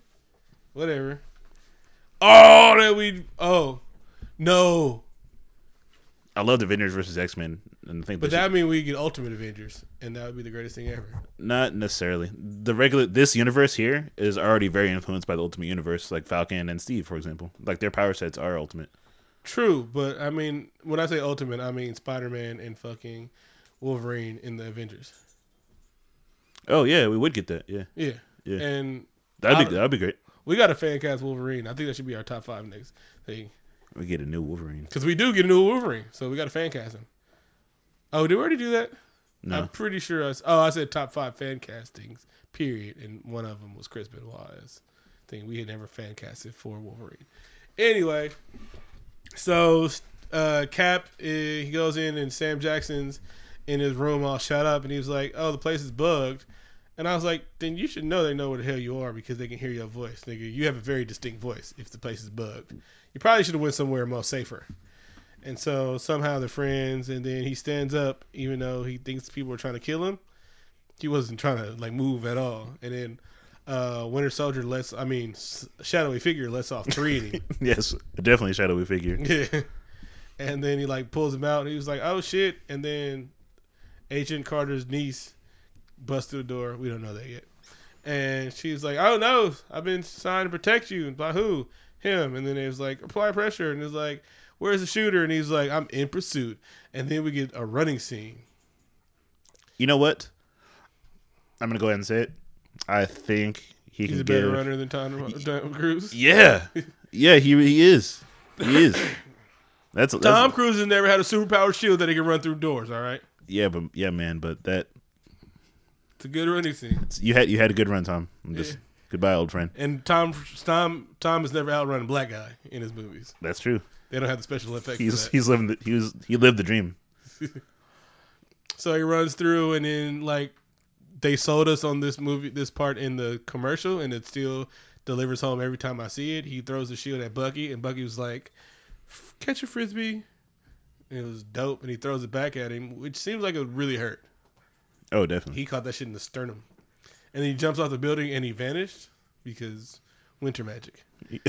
B: whatever. Oh, that we. Oh, no.
A: I love the Avengers versus X Men, and I think,
B: But that mean we get Ultimate Avengers, and that would be the greatest thing ever.
A: not necessarily. The regular this universe here is already very influenced by the Ultimate Universe, like Falcon and Steve, for example. Like their power sets are Ultimate.
B: True, but I mean, when I say Ultimate, I mean Spider Man and fucking Wolverine in the Avengers.
A: Oh yeah, we would get that. Yeah,
B: Yeah,
A: yeah.
B: and
A: That'd
B: I-
A: be that'd be great.
B: we got a fan cast Wolverine. I think that should be our top five next thing.
A: We get a new Wolverine.
B: Because we do get a new Wolverine, so we got a fan casting. Oh, did we already do that?
A: No,
B: I'm pretty sure. I, oh, I said top five fan castings, period, and one of them was Chris Benoit's thing. We had never fan casted for Wolverine. Anyway, so uh, Cap uh, he goes in and Sam Jackson's in his room all shut up, and he was like, "Oh, the place is bugged." And I was like, then you should know they know where the hell you are because they can hear your voice. Nigga, you have a very distinct voice if the place is bugged. You probably should have went somewhere more safer. And so somehow they're friends, and then he stands up, even though he thinks people are trying to kill him. He wasn't trying to like move at all. And then uh, Winter Soldier lets, I mean, Shadowy Figure lets off three, he <laughs>
A: yes, definitely shadowy figure. <laughs>
B: yeah. And then he like pulls him out and he was like, "Oh shit!" And then Agent Carter's niece busts through the door. We don't know that yet. And she's like, "Oh no, I've been signed to protect you." By who? Him. And then it was like, "Apply pressure." And it's like, "Where's the shooter?" And he's like, "I'm in pursuit." And then we get a running scene.
A: You know what? I'm gonna go ahead and say it. I think he
B: He's
A: can
B: a better
A: give.
B: runner than Tom, Tom Cruise.
A: Yeah, yeah, he he is. He is. That's, that's
B: Tom Cruise has never had a superpower shield that he can run through doors. All right,
A: yeah, but yeah, man. But that
B: it's a good running scene.
A: you had you had a good run, Tom. I'm just
B: Yeah.
A: goodbye, old friend.
B: And Tom Tom Tom has never outrun a black guy in his movies.
A: That's true.
B: They don't have the special effects.
A: He's he's living the, he was he lived the dream. <laughs>
B: So he runs through, and then like they sold us on this movie, this part in the commercial, and it still delivers home every time I see it. He throws the shield at Bucky, and Bucky was like, "F- "Catch a frisbee." And it was dope, and he throws it back at him, which seems like it would really hurt.
A: Oh, definitely.
B: He caught that shit in the sternum, and then he jumps off the building, and he vanished because winter magic. <laughs>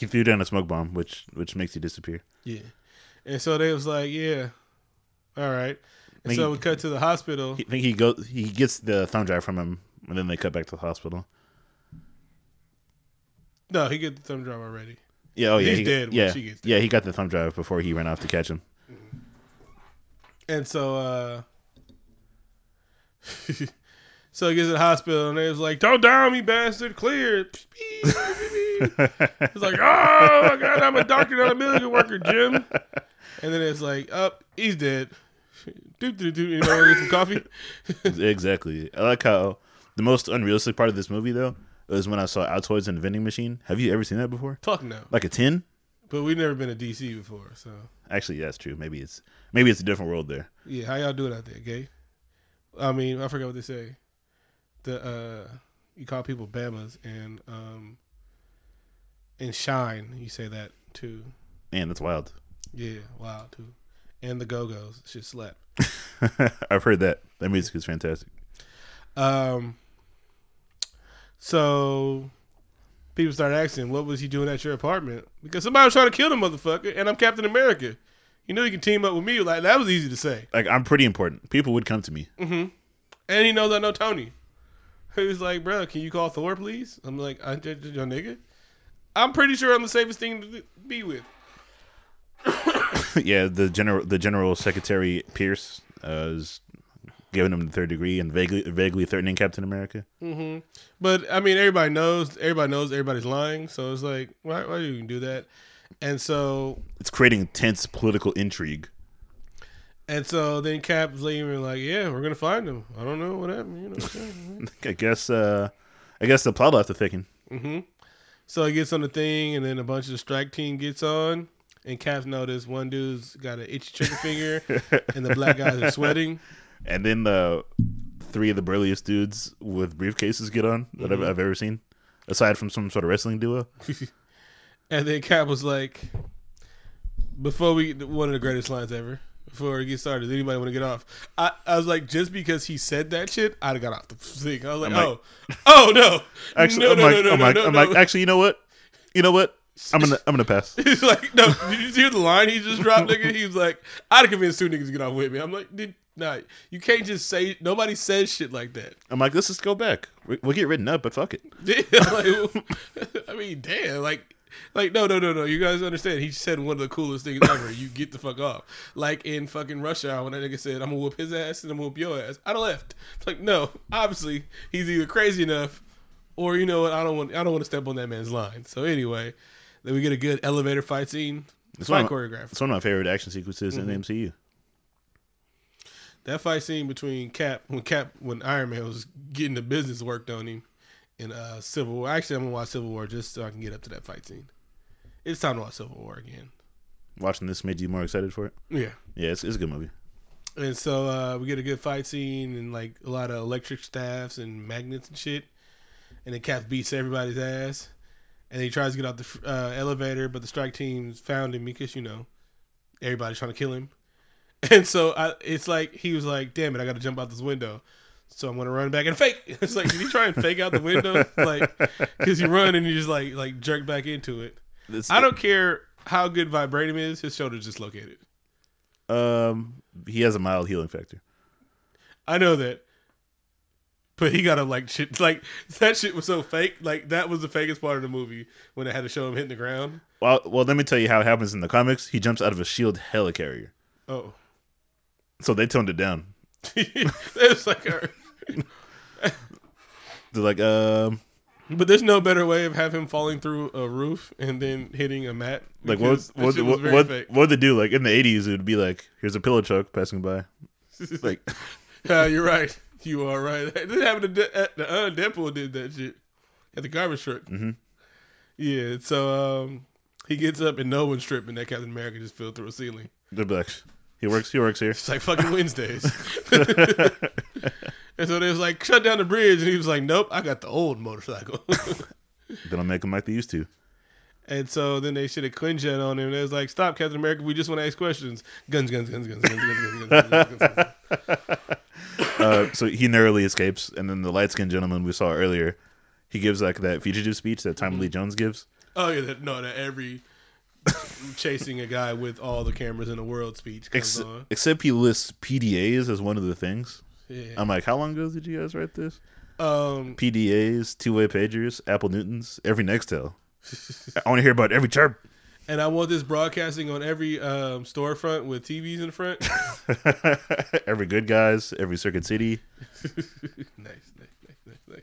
A: He, threw down a smoke bomb, which which makes you disappear.
B: Yeah, and so they was like, "Yeah, all right." And so
A: he-
B: we cut to the hospital.
A: I think he go he gets the thumb drive from him, and then they cut back to the hospital.
B: no, he get the thumb drive already.
A: Yeah, oh yeah,
B: He's
A: he,
B: dead when
A: Yeah,
B: she gets
A: yeah, he got the thumb drive before he ran off to catch him.
B: And so, uh, <laughs> so he gets to the hospital, and they was like, "Don't down me, bastard! Clear." <laughs> <laughs> It's like, "Oh my god, I'm a doctor, not a milligan worker, Jim." And then it's like, "Up, he's dead." Do doop, doop. Anybody want to get some coffee? <laughs>
A: exactly. I like how the most unrealistic part of this movie though was when I saw Altoids in a vending machine. Have you ever seen that before?
B: Fuck no.
A: Like a tin?
B: But we've never been to DC before, so
A: Actually, yeah, that's true. Maybe it's maybe it's a different world there.
B: yeah. How y'all doing out there, gay? I mean, I forgot what they say. The uh, you call people Bamas and um, and shine. You say that too.
A: Man, that's wild.
B: Yeah, wild too. And the Go Go's should slap. <laughs>
A: I've heard that. That music is fantastic.
B: Um, so people started asking, "What was he doing at your apartment?" Because somebody was trying to kill the motherfucker, and I'm Captain America. You know, you can team up with me. Like that was easy to say.
A: Like I'm pretty important. People would come to me.
B: Mm-hmm. And he knows I know Tony. He was like, "Bro, can you call Thor, please?" I'm like, "I just your nigga." I'm pretty sure I'm the safest thing to be with. <coughs>
A: yeah, the general the general secretary Pierce uh, is giving him the third degree and vaguely vaguely threatening Captain America.
B: Mm-hmm. But I mean, everybody knows. Everybody knows. Everybody's lying. So it's like, why? Why do you do that? And so,
A: It's creating tense political intrigue.
B: and so then Cap's leaving. Like, yeah, we're gonna find him. I don't know what happened. You know. <laughs>
A: I guess uh I guess the plot left to thicken.
B: mm-hmm. So he gets on the thing, and then a bunch of the strike team gets on. And Cap's noticed one dude's got an itchy trigger finger, <laughs> and the black guys are sweating.
A: And then the three of the burliest dudes with briefcases get on that I've, mm-hmm. I've ever seen, aside from some sort of wrestling duo. <laughs>
B: And then Cap was like, before we, one of the greatest lines ever. Before we get started, does anybody want to get off? I, I was like, just because he said that shit, I'd have got off the thing. I was like,
A: I'm
B: oh, oh no,
A: Actually,
B: no,
A: I'm
B: no,
A: like,
B: no,
A: I'm like, I'm like, actually, you know what? You know what? I'm gonna, I'm gonna pass. <laughs>
B: He's like, no, did you hear the line he just dropped, nigga? He was like, I'd have convinced two niggas to get off with me. I'm like, did, nah, you can't just say, nobody says shit like that.
A: I'm like, let's just go back. We, we'll get written up, but fuck it. <laughs>
B: like, <laughs> I mean, damn, like, like no, no, no, no. You guys understand? He said one of the coolest things ever. You get the fuck off. Like in fucking Rush Hour when that nigga said, "I'm gonna whoop his ass and I'm gonna whoop your ass." Have left. It's like, no, obviously he's either crazy enough, or you know what? I don't want. I don't want to step on that man's line. So anyway, then we get a good elevator fight scene.
A: It's
B: fight choreographed.
A: it's one of my favorite action sequences in mm-hmm. the MCU.
B: That fight scene between Cap when Cap when Iron Man was getting the business worked on him in uh, Civil War. Actually, I'm gonna watch Civil War just so I can get up to that fight scene. It's time to watch Civil War again.
A: Watching this made you more excited for it.
B: Yeah.
A: Yeah, it's, it's a good movie.
B: And so uh, we get a good fight scene and like a lot of electric staffs and magnets and shit. And then Cap beats everybody's ass. And he tries to get out the uh, elevator, but the strike teams found him because you know everybody's trying to kill him. <laughs> And so I, it's like he was like, "Damn it, I got to jump out this window." So I'm gonna run back and fake. <laughs> It's like, did he try and fake out the window? <laughs> Like, because you run and you just like like jerk back into it.
A: It's-
B: I don't care how good vibranium is; his shoulder's dislocated.
A: Um, he has a mild healing factor.
B: I know that. But he got him like shit. Like that shit was so fake. Like that was the fakest part of the movie when they had to show him hitting the ground.
A: Well, well, let me tell you how it happens in the comics. He jumps out of a shield helicarrier,
B: Oh,
A: so they toned it down. <laughs>
B: it's like, a- <laughs>
A: They're like, um,
B: but there's no better way of have him falling through a roof and then hitting a mat.
A: like what? What? What? What? What they do? Like in the '80s, it would be like, here's a pillow truck passing by. <laughs> Like,
B: Yeah, you're right. You are right. <laughs> This happened to De- at the uh, Deadpool did that shit at the garbage truck.
A: Mhm.
B: Yeah, so um, he gets up and no one's tripping. That Captain America just fell through a ceiling.
A: they're like, he works. He works here.
B: It's like fucking Wednesdays. And so they was like, shut down the bridge. And he was like, nope, I got the old motorcycle. <laughs>
A: They don't make them like they used to.
B: and so then they should have Quinjet on him. They was like, stop, Captain America. We just want to ask questions. Guns, guns, guns, guns, guns, guns, guns, guns, guns, guns, guns. <laughs>
A: Uh, so he narrowly escapes, and then the light skinned gentleman we saw earlier, he gives like that fugitive speech that Tommy Lee Jones gives.
B: Oh, yeah. That, no, that every chasing a guy with all the cameras in the world speech comes
A: Ex-
B: on.
A: except he lists PDAs as one of the things.
B: Yeah.
A: I'm like, how long ago did you guys write this?
B: Um,
A: PDAs, two way pagers, Apple Newtons, every Nextel. I want to hear about every chirp.
B: and I want this broadcasting on every um, storefront with TVs in front. <laughs>
A: every good guys, every Circuit City. <laughs>
B: nice, nice, nice, nice, nice.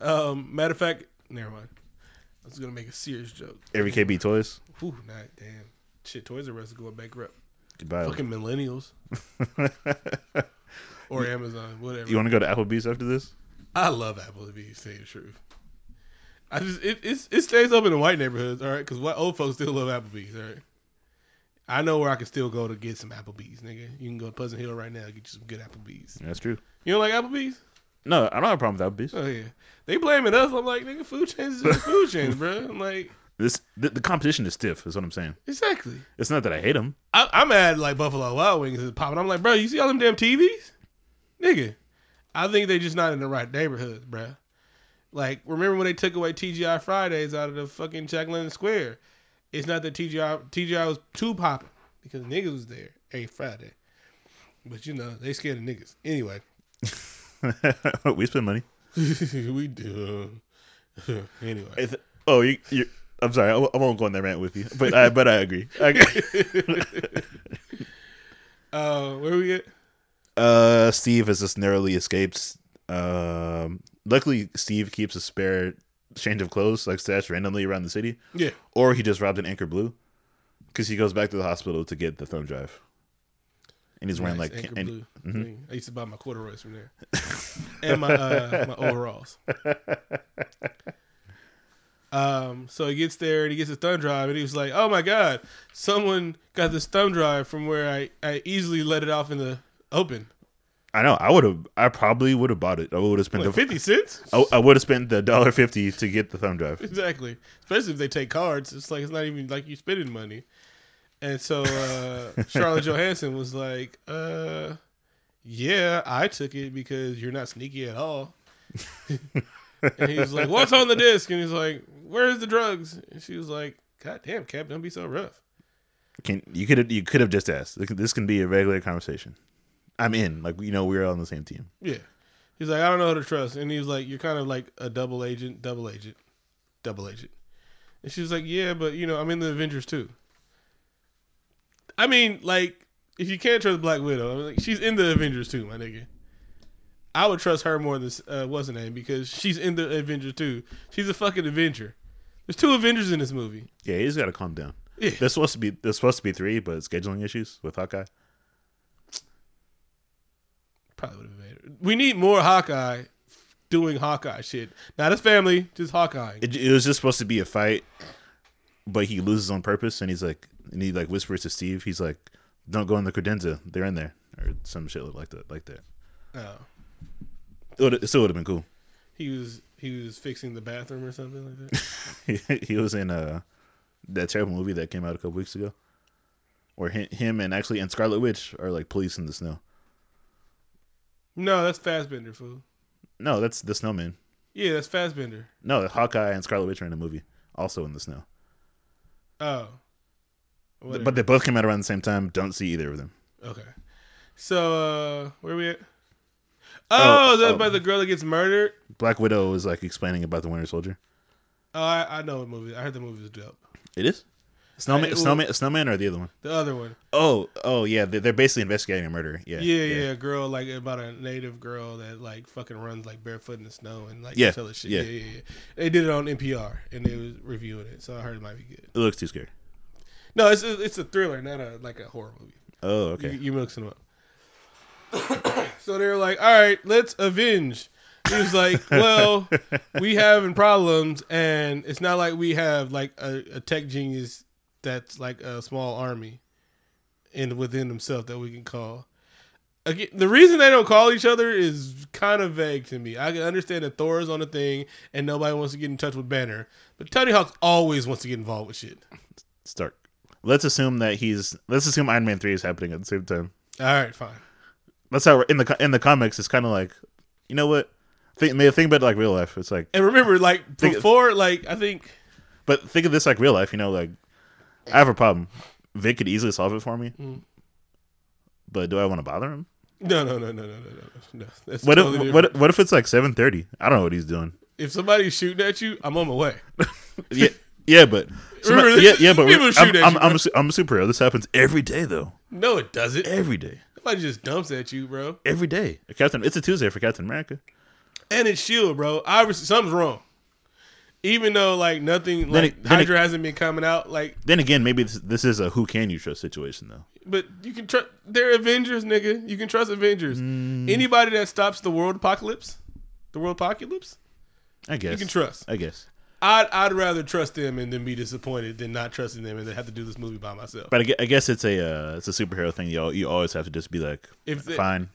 B: Um, matter of fact, never mind. I was gonna make a serious joke.
A: Every KB Toys.
B: Whew, nah, damn. Shit, Toys R Us is going bankrupt.
A: Goodbye.
B: Fucking millennials <laughs> or Amazon, whatever.
A: you want to go to Applebee's after this?
B: I love Applebee's. You the truth, I just it it's, it stays up in the white neighborhoods, all right. Because what old folks still love Applebee's, all right. I know where I can still go to get some Applebee's, nigga. You can go to Pleasant Hill right now and get you some good Applebee's.
A: That's true.
B: You don't like Applebee's?
A: No, I don't have a problem with Applebee's.
B: Oh yeah, they blaming us. I'm like, nigga, food chains is food <laughs> chains, bro. I'm like,
A: This the, the competition is stiff. Is what I'm saying.
B: exactly.
A: It's not that I hate them.
B: I, I'm mad like Buffalo Wild Wings is popping. I'm like, bro, you see all them damn TVs, nigga. I think they just not in the right neighborhoods, bro. Like, remember when they took away TGI Fridays out of the fucking Jack London Square? It's not that TGI TGI was too popping because niggas was there every Friday. But you know, they scared of niggas. Anyway, <laughs>
A: we spend money. <laughs>
B: we do. <laughs> anyway,
A: I oh, you, you. I'm sorry. I won't go on that rant with you, but I but I agree. I agree.
B: uh, where we get?
A: Uh, Steve has just narrowly escaped. Um, luckily, Steve keeps a spare change of clothes like stashed randomly around the city,
B: Yeah,
A: or he just robbed an Anchor Blue because he goes back to the hospital to get the thumb drive, and he's wearing
B: Nice,
A: like
B: Anchor
A: and-
B: Blue.
A: mhm.
B: I used to buy my corduroys from there, <laughs> and my uh, my overalls. <laughs> Um, so he gets there and he gets his thumb drive, and he was like, "Oh my god, someone got this thumb drive from where I I easily let it off in the open.
A: I know. I would have. I probably would have bought it. I would have spent. The,
B: fifty cents,
A: I, I would have spent the dollar fifty to get the thumb drive.
B: exactly. Especially if they take cards, it's like it's not even like you spending money." And so uh, <laughs> Charlotte Johansson was like, uh, "Yeah, I took it because you're not sneaky at all." <laughs> and he was like, "What's on the disc?" And he's like, "Where's the drugs?" And she was like, "God damn, Cap, don't be so rough."
A: Can you could have you could have just asked. This can be a regular conversation. I'm in. Like you know, we're on the same team.
B: Yeah. He's like, I don't know who to trust. And he was like, You're kind of like a double agent, double agent, double agent. And she was like, Yeah, but you know, I'm in the Avengers too. I mean, like, if you can't trust Black Widow, I mean, like, she's in the Avengers too, my nigga. I would trust her more than uh, what's her name because she's in the Avengers too. She's a fucking Avenger. There's two Avengers in this movie.
A: Yeah, he's got to calm down.
B: Yeah.
A: There's supposed to be there's supposed to be three, but scheduling issues with Hawkeye.
B: Probably would have. We need more Hawkeye doing Hawkeye shit. Not his family, just Hawkeye.
A: It, it was just supposed to be a fight, but he loses on purpose, and he's like, and he like whispers to Steve, he's like, "Don't go in the credenza. They're in there," or some shit like that. Like that.
B: Oh.
A: It, would, it still would have been cool.
B: He was he was fixing the bathroom or something like that.
A: he, <laughs> he was in uh that terrible movie that came out a couple weeks ago, where him, him and actually and Scarlet Witch are like police in the snow.
B: No, that's Fassbender, fool.
A: No, that's the Snowman.
B: Yeah, that's Fassbender.
A: No, Hawkeye and Scarlet Witch are in a movie, also in the snow.
B: Oh, Whatever.
A: But they both came out around the same time. Don't see either of them.
B: okay. So uh where we at? Oh,
A: Oh,
B: that's
A: oh.
B: by the girl that gets murdered.
A: Black Widow was like explaining about the Winter Soldier.
B: Oh, I, I know what movie. I heard the movie was dope.
A: It is. Snowman,
B: I-
A: Snowman, Snowman, or the other one?
B: The other one.
A: Oh, oh yeah, they're, they're basically investigating a murder. Yeah,
B: Yeah, yeah, a girl like about a native girl that like fucking runs like barefoot in the snow and like
A: Yeah,
B: shit.
A: yeah.
B: Yeah. yeah, yeah, They did it on NPR and they was reviewing it, so I heard it might be good.
A: It looks too scary.
B: No, it's a, it's a thriller, not a like a horror movie.
A: Oh, okay.
B: You, you mixing them up. <coughs> so they were like, "All right, let's avenge." He was like, <laughs> "Well, we having problems, and it's not like we have like a, a tech genius that's like a small army, and within themselves that we can call." Again, the reason they don't call each other is kind of vague to me. I can understand that Thor is on a thing and nobody wants to get in touch with Banner, but Tony Hawk always wants to get involved with shit.
A: Stark. Let's assume that he's. Let's assume Iron Man three is happening at the same time.
B: All right, fine.
A: That's how we're, in the in the comics. It's kind of like, you know what? Think, think about like real life. It's like,
B: And remember, like before, like I think
A: but think of this like real life. You know, like I have a problem. Vic could easily solve it for me,
B: Mm.
A: but do I want to bother him?
B: No, no, no, no, no, no, no. no.
A: What
B: totally
A: if what
B: different.
A: what if it's like seven thirty? I don't know what he's doing.
B: if somebody's shooting at you? I'm on my way. <laughs>
A: yeah, yeah, but <laughs>
B: Remember,
A: yeah, yeah, but I'm, I'm,
B: you,
A: I'm,
B: bro.
A: a I'm a superhero. This happens every day, though.
B: No, it doesn't.
A: Every day,
B: Somebody just dumps at you, bro.
A: every day. Captain, it's a Tuesday for Captain America.
B: And it's Shield, bro. Obviously, something's wrong. Even though like nothing
A: Then
B: like
A: it- then it-
B: Hydra hasn't been coming out, like
A: Then again, maybe this, this is a who can you trust situation though.
B: but you can trust they're Avengers, nigga. You can trust Avengers.
A: Mm.
B: Anybody that stops the world apocalypse, the world apocalypse,
A: I guess
B: you can trust.
A: I guess.
B: I'd I'd rather trust them and then be disappointed than not trusting them and then have to do this movie by myself.
A: But I gue- I guess it's a uh, it's a superhero thing. You you always have to just be like,
B: If they-
A: fine.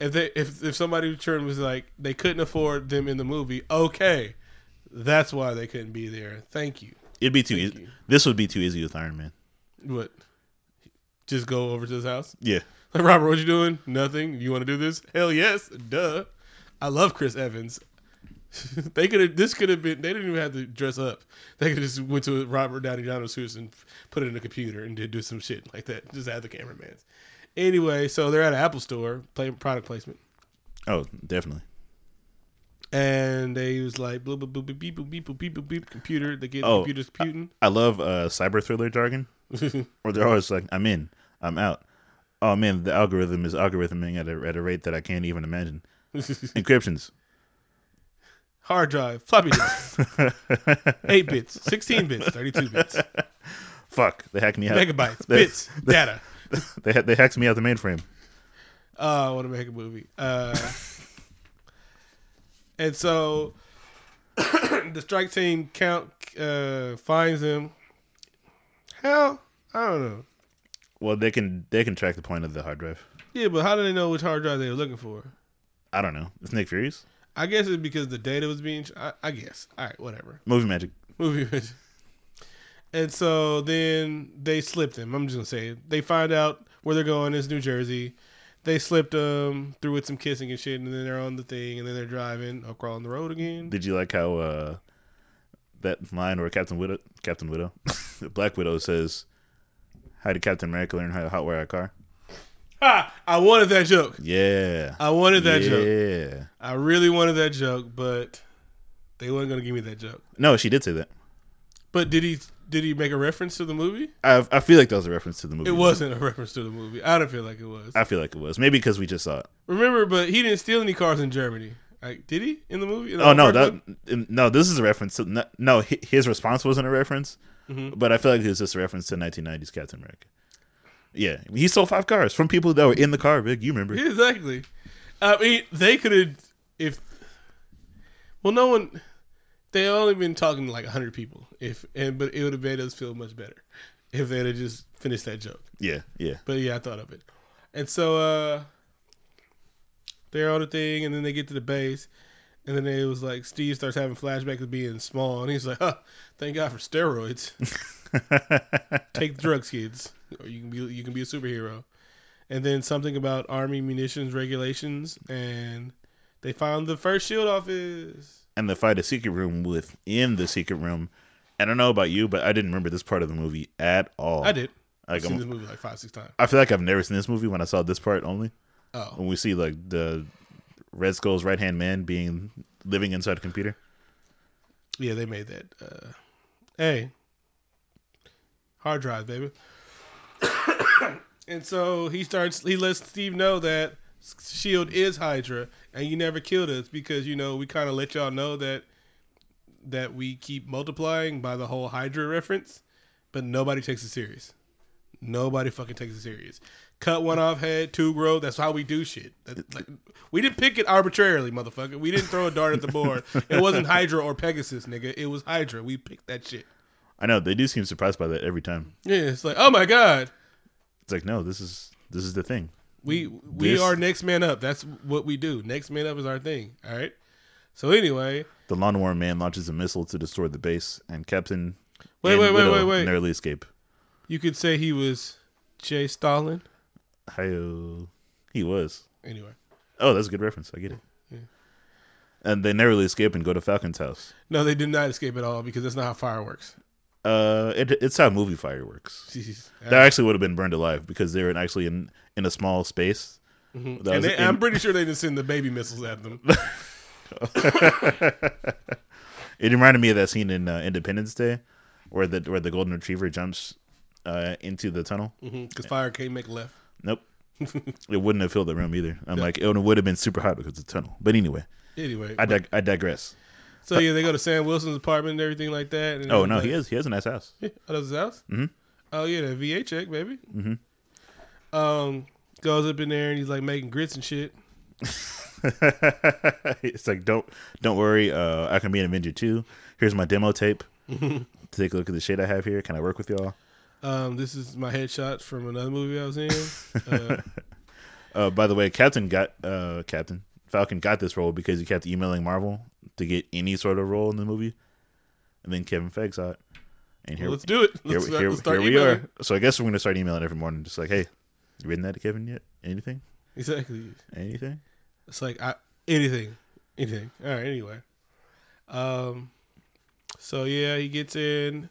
B: if they if if somebody turned was like they couldn't afford them in the movie, okay, that's why they couldn't be there. Thank you.
A: It'd be too
B: Thank
A: easy.
B: you.
A: This would be too easy with Iron Man.
B: What? Just go over to his house.
A: Yeah. <laughs>
B: Like Robert, what you doing? Nothing. You want to do this? Hell yes. Duh. I love Chris Evans. <laughs> they could have. This could have been. They didn't even have to dress up. They could just went to Robert Downey Jr.'s house and put it in a computer and did do some shit like that. Just have the cameramans. Anyway, so they're at an Apple store, play product placement,
A: Oh, definitely.
B: And they was like, bloop, bloop, bloop, beep, boop, beep, boop, beep, boop, beep, computer. They get
A: Oh,
B: computer's computing.
A: I love uh, cyber thriller jargon, <laughs> where they're always like, "I'm in, I'm out." Oh man, the algorithm is algorithming at a at a rate that I can't even imagine. <laughs> Encryptions.
B: Hard drive, floppy disk, <laughs> eight bits, sixteen bits, thirty-two bits,
A: Fuck, they hacked me out.
B: megabytes,
A: They-
B: bits, data.
A: They they hacked me out the mainframe.
B: Oh, I want to make a movie. Uh, and so <coughs> the strike team count uh, finds him. How? I don't know.
A: Well, they can they can track the point of the hard drive.
B: Yeah, but how do they know which hard drive they were looking for?
A: I don't know. It's Nick Fury's
B: I guess it's because the data was being. I, I guess. All right, whatever.
A: movie magic.
B: Movie. <laughs> magic. And so then they slipped him. I'm just gonna say it. They find out where they're going is New Jersey. They slipped him through with some kissing and shit, and then they're on the thing, and then they're driving across the road again.
A: Did you like how uh, that line where Captain Widow, Captain Widow, <laughs> Black Widow says, "How did Captain America learn how to hot wire a car?"
B: Ha! I wanted that joke.
A: Yeah,
B: I wanted that
A: yeah.
B: joke. Yeah, I really wanted that joke, but they weren't gonna give me that joke.
A: No, she did say that.
B: But did he? Did he make a reference to the movie?
A: I I feel like that was a reference to the movie.
B: It wasn't a reference to the movie. I don't feel like it was.
A: I feel like it was maybe because we just saw it.
B: Remember, but he didn't steal any cars in Germany. Like, did he in the movie? In the
A: Oh no, that
B: one?
A: no. This is a reference to no. no his response wasn't a reference,
B: Mm-hmm.
A: but I feel like it was just a reference to 1990s Captain America. Yeah, he stole five cars from people that were in the car. Big, you remember?
B: Exactly. I mean, they could have if. Well, no one. They only been talking to like hundred people. If and but it would have made us feel much better if they'd have just finished that joke.
A: Yeah, yeah.
B: But yeah, I thought of it. And so uh they're on the thing and then they get to the base and then it was like Steve starts having flashbacks of being small and he's like, huh, thank God for steroids. <laughs> Take the drugs, kids. Or you can be you can be a superhero. And then something about army munitions regulations and they found the first shield office.
A: And they find a secret room within the secret room. I don't know about you, but I didn't remember this part of the movie at all.
B: I did.
A: Like,
B: I've seen
A: I'm-
B: this movie like five, six times.
A: I feel like I've never seen this movie when I saw this part only.
B: Oh.
A: When we see like the Red Skull's right hand man being living inside a computer.
B: Yeah, they made that. Uh, hey, hard drive, baby. <coughs> and so he starts. He lets Steve know that Shield is Hydra, and you never killed us because you know we kind of let y'all know that that we keep multiplying by the whole Hydra reference, but nobody takes it serious. Nobody fucking takes it serious. Cut one off head, two grow. That's how we do shit. That- like, we didn't pick it arbitrarily, motherfucker. We didn't throw a dart at the board. It wasn't Hydra or Pegasus, nigga. It was Hydra. We picked that shit.
A: I know they do seem surprised by that every time.
B: Yeah, it's like, oh my god,
A: It's like no, this is this is the thing.
B: We mm. we
A: This-
B: are next man up. That's what we do. Next man up is our thing. All right. So anyway,
A: The lawnmower man launches a missile to destroy the base, and Captain
B: Wait,
A: and
B: wait, wait, wait, wait.
A: narrowly escape.
B: you could say he was Jay Stalin.
A: Hi-yo. He was.
B: Anyway,
A: Oh, that's a good reference. I get it. And they narrowly escape and go to Falcon's house.
B: no, they did not escape at all because that's not how fire works.
A: Uh, it, it's how movie fire works.
B: Jeez.
A: They actually would have been burned alive because they were actually in in a small space. That
B: and they,
A: in-
B: I'm pretty sure they didn't send the baby missiles at them. <laughs>
A: It reminded me of that scene in uh, Independence Day, where the where the golden retriever jumps uh, into the tunnel.
B: Because fire can't make left.
A: Nope, <laughs> it wouldn't have filled the room either. I'm like, it would have been super hot because it's a tunnel. But anyway,
B: Anyway,
A: I dig- I digress.
B: So yeah, they go to Sam Wilson's apartment and everything like that. And
A: Oh no,
B: like,
A: he has he has a nice house.
B: Yeah, oh, that's his house.
A: Mhm.
B: Oh yeah, that VA check, baby.
A: Mhm.
B: Um, goes up in there and he's like making grits and shit. <laughs>
A: it's like don't don't worry. Uh, I can be an Avenger too. Here's my demo tape. <laughs> Take a look at the shit I have here. Can I work with y'all?
B: Um, this is my headshot from another movie I was in. Uh, <laughs>
A: Uh, by the way, Captain got uh, Captain Falcon got this role because he kept emailing Marvel to get any sort of role in the movie, and then Kevin Feige saw it. And here,
B: well, let's do it.
A: here,
B: Let's, start-
A: here,
B: let's
A: here we are. So I guess we're gonna start emailing every morning, just like, hey, you written that to Kevin yet? Anything?
B: Exactly.
A: Anything?
B: It's like I, anything, anything. All right. Anyway, um, so yeah, he gets in,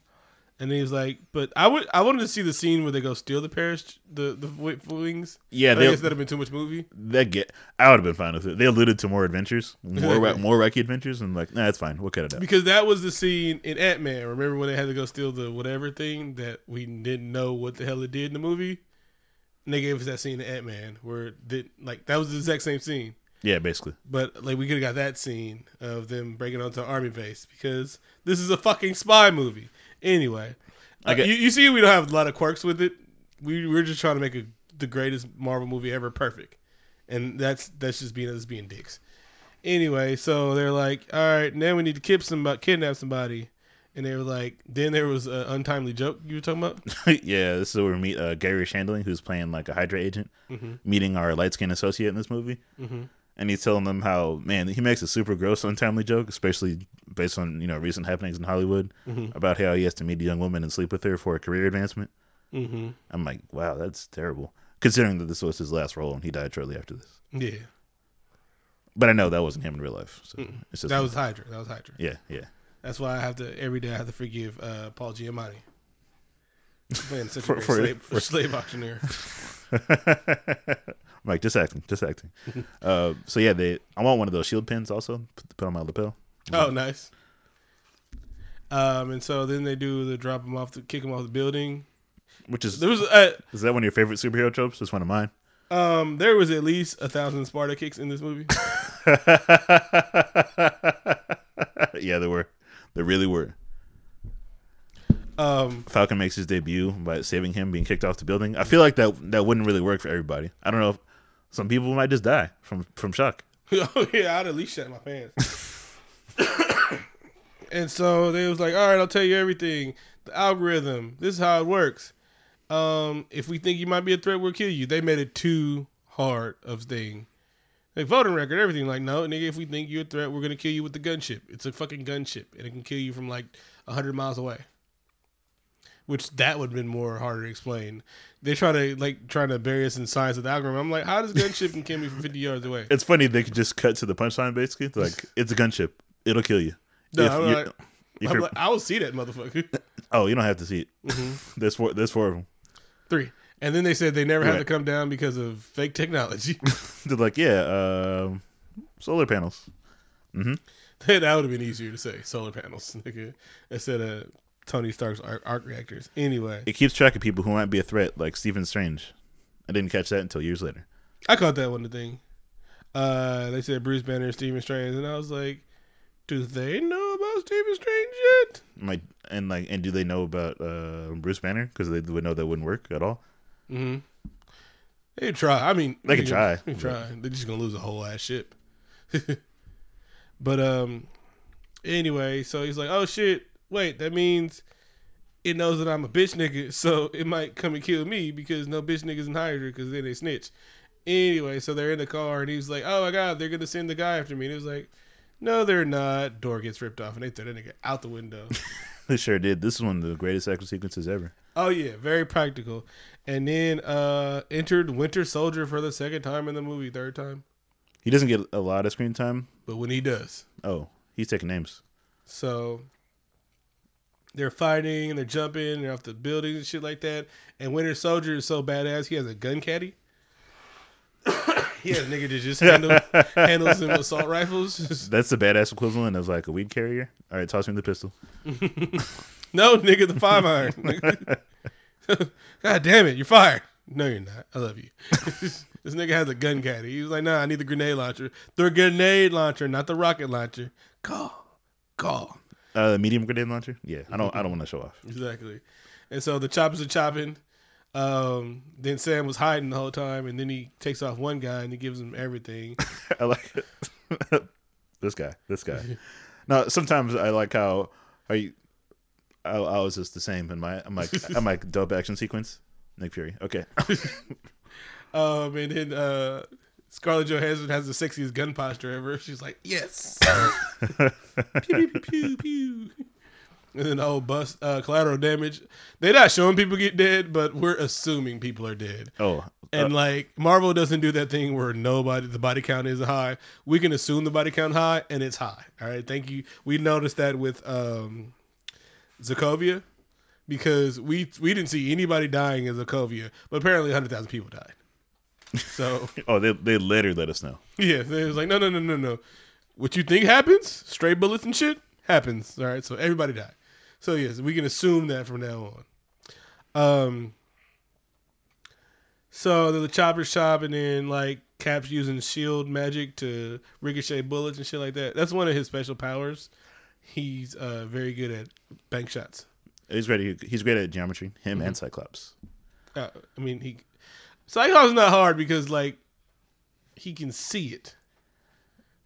B: and then he's like, "But I would, I wanted to see the scene where they go steal the parachute, the the wings.
A: Yeah,
B: I guess that'd have been too much movie.
A: that get. I would have been fine with it. They alluded to more adventures, more more wacky adventures, and like, nah, it's fine. We'll cut it out.
B: Because that was the scene in Ant Man. Remember when they had to go steal the whatever thing that we didn't know what the hell it did in the movie? And they gave us that scene in Ant Man where did like that was the exact same scene.
A: Yeah, basically.
B: But like we could have got that scene of them breaking onto an army base because this is a fucking spy movie. Anyway,
A: I
B: uh, you, you see, we don't have a lot of quirks with it. We we're just trying to make a, the greatest Marvel movie ever perfect, and that's that's just being us being dicks. Anyway, so they're like, all right, now we need to kidnap somebody, kidnap somebody, and they were like, then there was an untimely joke you were talking about. <laughs>
A: yeah, this is where we meet uh, Garry Shandling, who's playing like a Hydra agent,
B: Mhm.
A: meeting our light skinned associate in this movie.
B: Mhm.
A: And he's telling them how, man, he makes a super gross, untimely joke, especially based on, you know, recent happenings in Hollywood
B: Mhm.
A: about how he has to meet a young woman and sleep with her for a career advancement.
B: Mm-hmm.
A: I'm like, wow, that's terrible. Considering that this was his last role and he died shortly after this.
B: Yeah,
A: But I know that wasn't him in real life. So it's just
B: that was Hydra. That was Hydra.
A: yeah, yeah.
B: That's why I have to every day. I have to forgive uh, Paul Giamatti. <laughs> Man, such
A: For- for-
B: slave,
A: for- <laughs>
B: slave auctioneer. <laughs>
A: I'm like, just acting, just acting. <laughs> uh, so yeah, they. I want one of those shield pins also. Put, put on my lapel.
B: Oh, nice. Um, and so then they do the drop him off, the kick him off the building.
A: Which is
B: There was uh,
A: is that one of your favorite superhero tropes? It's one of mine.
B: um, there was at least a thousand Sparta kicks in this movie. <laughs>
A: yeah, there were. There really were.
B: Um,
A: Falcon makes his debut by saving him being kicked off the building. I feel like that that wouldn't really work for everybody. I don't know if some people might just die from from shock. <laughs>
B: oh yeah, I'd at least shut my pants. <coughs> and so they was like, "All right, I'll tell you everything. The algorithm. This is how it works. Um, if we think you might be a threat, we'll kill you." They made it too hard of thing. Like voting record, everything. Like, no, nigga, if we think you're a threat, we're gonna kill you with the gunship. It's a fucking gunship, and it can kill you from like hundred miles away. Which that would have been more harder to explain. They try to like trying to bury us in science of the algorithm. I'm like, how does gunship can kill me from 50 yards away?
A: It's funny they could just cut to the punchline basically. It's like it's a gunship. It'll kill you.
B: No,
A: If
B: I'm like-
A: if
B: I'm like, I will see that motherfucker. <laughs>
A: oh, you don't have to see it.
B: Mm-hmm. <laughs>
A: There's four. There's four of them.
B: Three. And then they said they never had to come down because of fake technology. <laughs>
A: They're like, yeah, um, solar panels.
B: that would have been easier to say. Solar panels, nigga, instead of Tony Stark's arc, arc reactors. Anyway,
A: It keeps track of people who might be a threat, like Stephen Strange. I didn't catch that until years later.
B: I caught that one the thing. Uh, they said Bruce Banner and Stephen Strange, and I was like, do they know about Stephen Strange yet?
A: Might and like, and do they know about uh, Bruce Banner? Because they would know that wouldn't work at all.
B: Mm-hmm. They try. I mean,
A: They can try.
B: They can try. They're just gonna lose a whole ass ship. <laughs> but um, anyway, so he's like, "Oh shit! Wait, that means it knows that I'm a bitch nigga, <laughs> so it might come and kill me because no bitch niggas in Hydra because then they snitch." Anyway, so they're in the car and he's like, "Oh my god, they're gonna send the guy after me." And it was like, "No, they're not." Door gets ripped off and they throw that nigga out the window. <laughs>
A: They sure did. This is one of the greatest action sequences ever.
B: Oh yeah, very practical. And then uh entered Winter Soldier for the second time in the movie, third time.
A: He doesn't get a lot of screen time.
B: But when he does,
A: Oh, he's taking names.
B: so they're fighting and they're jumping and they're off the buildings and shit like that. And Winter Soldier is so badass, he has a gun caddy. <coughs> he has a nigga that just handle, <laughs> handles them assault rifles. <laughs>
A: That's the badass equivalent of like a weed carrier. All right, toss me the pistol. <laughs>
B: no, nigga, the five iron. God damn it, you're fired. No, you're not. I love you. this nigga has a gun caddy. He was like, nah, I need the grenade launcher. The grenade launcher, not the rocket launcher. Call call.
A: Uh, medium grenade launcher. Yeah, I don't. I don't want to show off.
B: Exactly. And so the choppers are chopping. Um, then Sam was hiding the whole time, and then he takes off one guy and he gives him everything. <laughs>
A: I like it. <laughs> this guy. This guy. Now, sometimes I like how are you. I, I was just the same in my I'm like I'm like dope action sequence. Nick Fury. Okay. <laughs>
B: um, and then uh, Scarlett Johansson has the sexiest gun posture ever. She's like, "Yes." <laughs> pew, pew, pew, pew, pew. And then the whole bus uh, collateral damage. They're not showing people get dead, but we're assuming people are dead.
A: Oh,
B: And like Marvel doesn't do that thing where nobody the body count is high. We can assume the body count high and it's high. All right, thank you. We noticed that with um Sokovia because we we didn't see anybody dying in Sokovia, but apparently 100,000 people died. So, <laughs>
A: oh, they they later let us know.
B: yeah, they was like no no no no no. What you think happens? Stray bullets and shit happens. All right, so everybody died. So yes, we can assume that from now on. Um so the chopper shop and then like Cap's using shield magic to ricochet bullets and shit like that. That's one of his special powers. He's uh, very good at bank shots.
A: He's ready. He's great at geometry. Him
B: Mm-hmm.
A: and Cyclops.
B: Uh, I mean, he Cyclops not hard because like he can see it.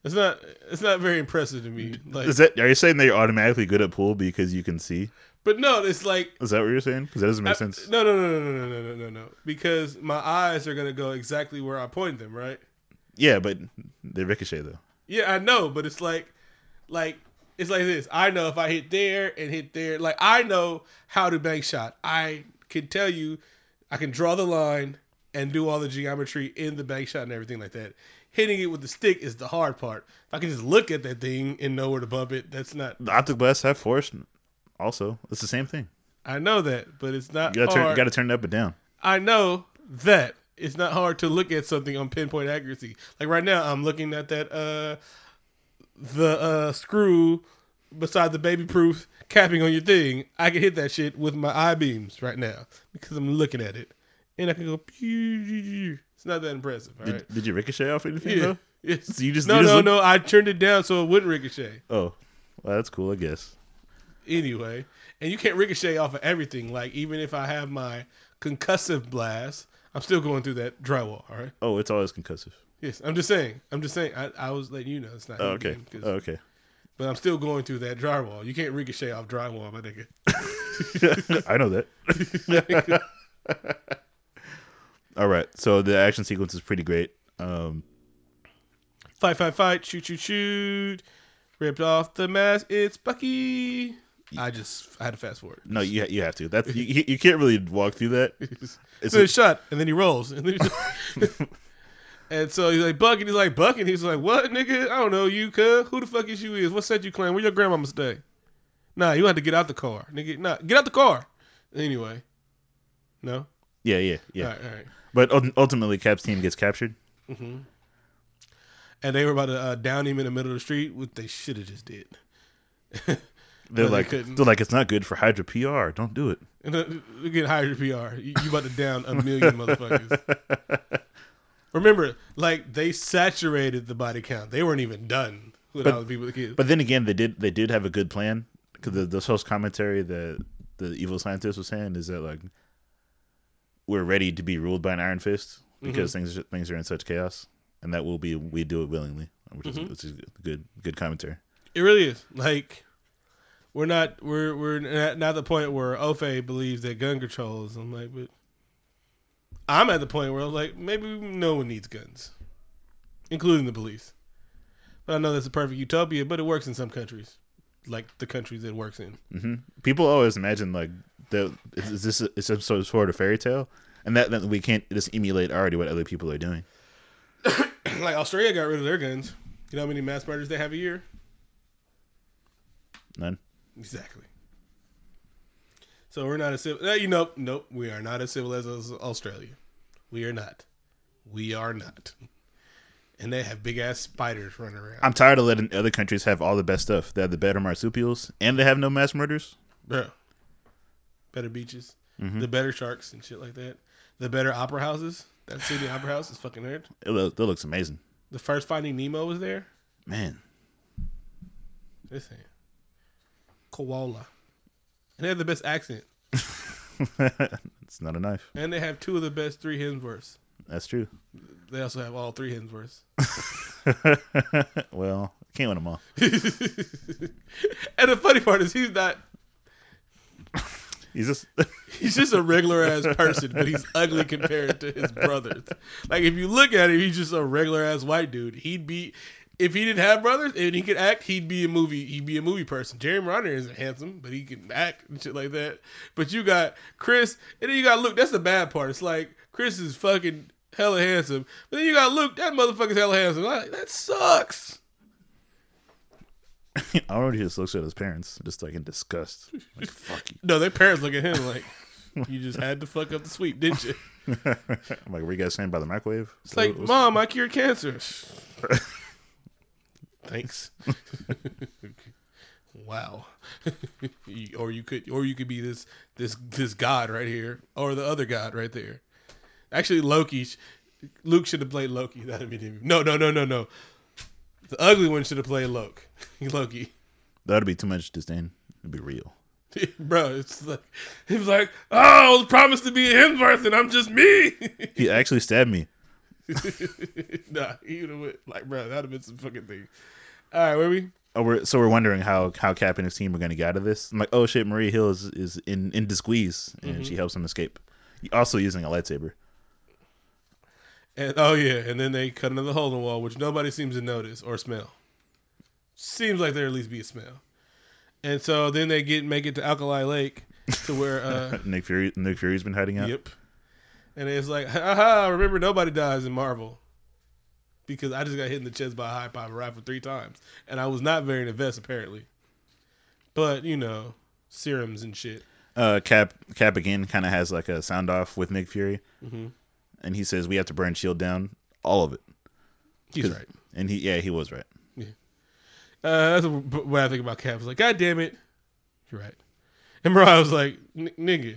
B: It's not. It's not very impressive to me. Like,
A: Is that? Are you saying that you're automatically good at pool because you can see?
B: but no, it's like
A: Is that what you're saying? Because that doesn't make
B: I-
A: sense.
B: no, no, no, no, no, no, no, no, no. Because my eyes are gonna go exactly where I point them, right?
A: Yeah, but they ricochet though.
B: Yeah, I know, but it's like, like it's like this. I know if I hit there and hit there, like I know how to bank shot. I can tell you, I can draw the line and do all the geometry in the bank shot and everything like that. Hitting it with the stick is the hard part. If I can just look at that thing and know where to bump it, that's not.
A: The optic blasts have force. Also, it's the same thing.
B: I know that, but it's not
A: You gotta turn. You gotta turn it up and down.
B: I know that it's not hard to look at something on pinpoint accuracy. Like right now, I'm looking at that uh the uh screw beside the baby proof capping on your thing. I can hit that shit with my eye beams right now because I'm looking at it, and I can go. pew. It's not that impressive. All
A: Did,
B: right.
A: did you ricochet off anything
B: Yeah.
A: though? <laughs>
B: Yes.
A: So you just
B: no,
A: you just
B: no,
A: look-
B: no. I turned it down so it wouldn't ricochet.
A: Oh, well, that's cool. I guess.
B: anyway. And you can't ricochet off of everything. Like even if I have my concussive blast, I'm still going through that drywall. All right.
A: Oh, it's always concussive.
B: Yes, I'm just saying. I'm just saying. I, I was letting you know it's not.
A: Oh, okay. Oh, okay.
B: But I'm still going through that drywall. You can't ricochet off drywall, my nigga. <laughs>
A: I know that. <laughs> All right. So the action sequence is pretty great. Um,
B: Fight, fight, fight! Shoot, shoot, shoot! Ripped off the mask. It's Bucky. I just I had to fast forward.
A: no, you you have to. That's you, you can't really walk through that. <laughs> It's
B: so
A: a-
B: shot, and then he rolls, and then he <laughs> and so he's like Buck, and he's like Buck, and he's like, "What, nigga? I don't know you, cuz. Who the fuck is you? Is what set you claim? Where your grandmama stay? Nah, you had to get out the car, nigga. Nah, get out the car. Anyway, no.
A: yeah, yeah, yeah.
B: All right, all right.
A: But ultimately, Cap's team gets captured.
B: And they were about to uh, down him in the middle of the street, which they should have just did. <laughs>
A: They're like,
B: couldn't.
A: they're like, it's not good for Hydra PR. Don't do it.
B: You <laughs> get hired PR. You, you about to down a million <laughs> motherfuckers. Remember, like they saturated the body count. They weren't even done with
A: But-
B: all the people that killed.
A: But then again, they did they did have a good plan because the the host commentary that the evil scientist was saying is that like we're ready to be ruled by an iron fist because things things are in such chaos, and that will be we do it willingly, which is which is good good commentary.
B: It really is. Like we're not we're we're not, the point where Ofe believes that gun control is. I'm like, but I'm at the point where I'm like, maybe no one needs guns, including the police. But I know that's a perfect utopia, but it works in some countries, like the countries it works in.
A: hmm People always imagine like that is, is this is some sort of sort of fairy tale, and that that we can't just emulate already what other people are doing. <coughs>
B: like Australia got rid of their guns. You know how many mass murders they have a year?
A: None.
B: Exactly. So we're not as civil. Uh, you know, nope. We are not as civil as as Australia. We are not. We are not. And they have big ass spiders running around.
A: I'm tired of letting other countries have all the best stuff. They have the better marsupials, and they have no mass murders.
B: Bro. Better beaches,
A: Mm-hmm.
B: the better sharks and shit like that. The better opera houses. That Sydney Opera House is fucking weird.
A: It, lo- that looks amazing,
B: The first Finding Nemo was there.
A: man.
B: This ain't. koala, and they have the best accent, <laughs>
A: it's not a knife.
B: and they have two of the best three Hemsworths.
A: That's true.
B: They also have all three Hemsworths. <laughs>
A: well, can't win them all. <laughs>
B: and the funny part is he's not.
A: He's just <laughs>
B: He's just a regular ass person, but he's ugly compared to his brothers. Like if you look at him, he's just a regular ass white dude. He'd be if he didn't have brothers and he could act, he'd be a movie. He'd be a movie person. Jeremy Renner isn't handsome, but he can act and shit like that. But you got Chris, and then you got Luke. That's the bad part. It's like Chris is fucking hella handsome, but then you got Luke. That motherfucker's hella handsome. Like, that sucks. <laughs>
A: I already just looks at his parents, just like in disgust. Like fuck you. <laughs>
B: No, their parents look at him like you just had to fuck up the sweep, didn't you?
A: I'm <laughs> like, were you guys saying by the microwave?
B: It's like, mom, I cured cancer. Thanks. wow. You- or you could, or you could be this this this god right here, or the other god right there. Actually, Loki. Luke should have played Loki. That'd be. No, no, no, no, no. The ugly one should have played Loki. <laughs> Loki.
A: That'd be too much disdain. It'd be real. <laughs>
B: Bro, it's like he was like, "Oh, I was promised to be a Hemsworth, and I'm just me."
A: He <laughs> actually stabbed me.
B: nah, he would have went like, bro, that'd have been some fucking thing. All right, where we?
A: Oh, we're, so we're wondering how how Cap and his team are going to get out of this. I'm like, oh shit, Maria Hill is, is in in the squeeze, and mm-hmm. she helps him escape. Also using a lightsaber.
B: And oh yeah, and then they cut another hole in the wall, which nobody seems to notice or smell. Seems like there at least be a smell. And so then they get make it to Alkali Lake, to where uh, <laughs>
A: Nick Fury Nick Fury's been hiding out.
B: yep. And it's like, haha, remember nobody dies in Marvel. Because I just got hit in the chest by a high power rifle three times. And I was not very invest apparently. But, you know, serums and shit.
A: Uh, Cap Cap again kind of has like a sound off with Nick Fury,
B: Mm-hmm.
A: And he says we have to burn Shield down, all of it.
B: He's right.
A: And he yeah he was right.
B: Uh, that's what I think about Cap. I was like, God damn it, you're right. And Mariah was like, nigga,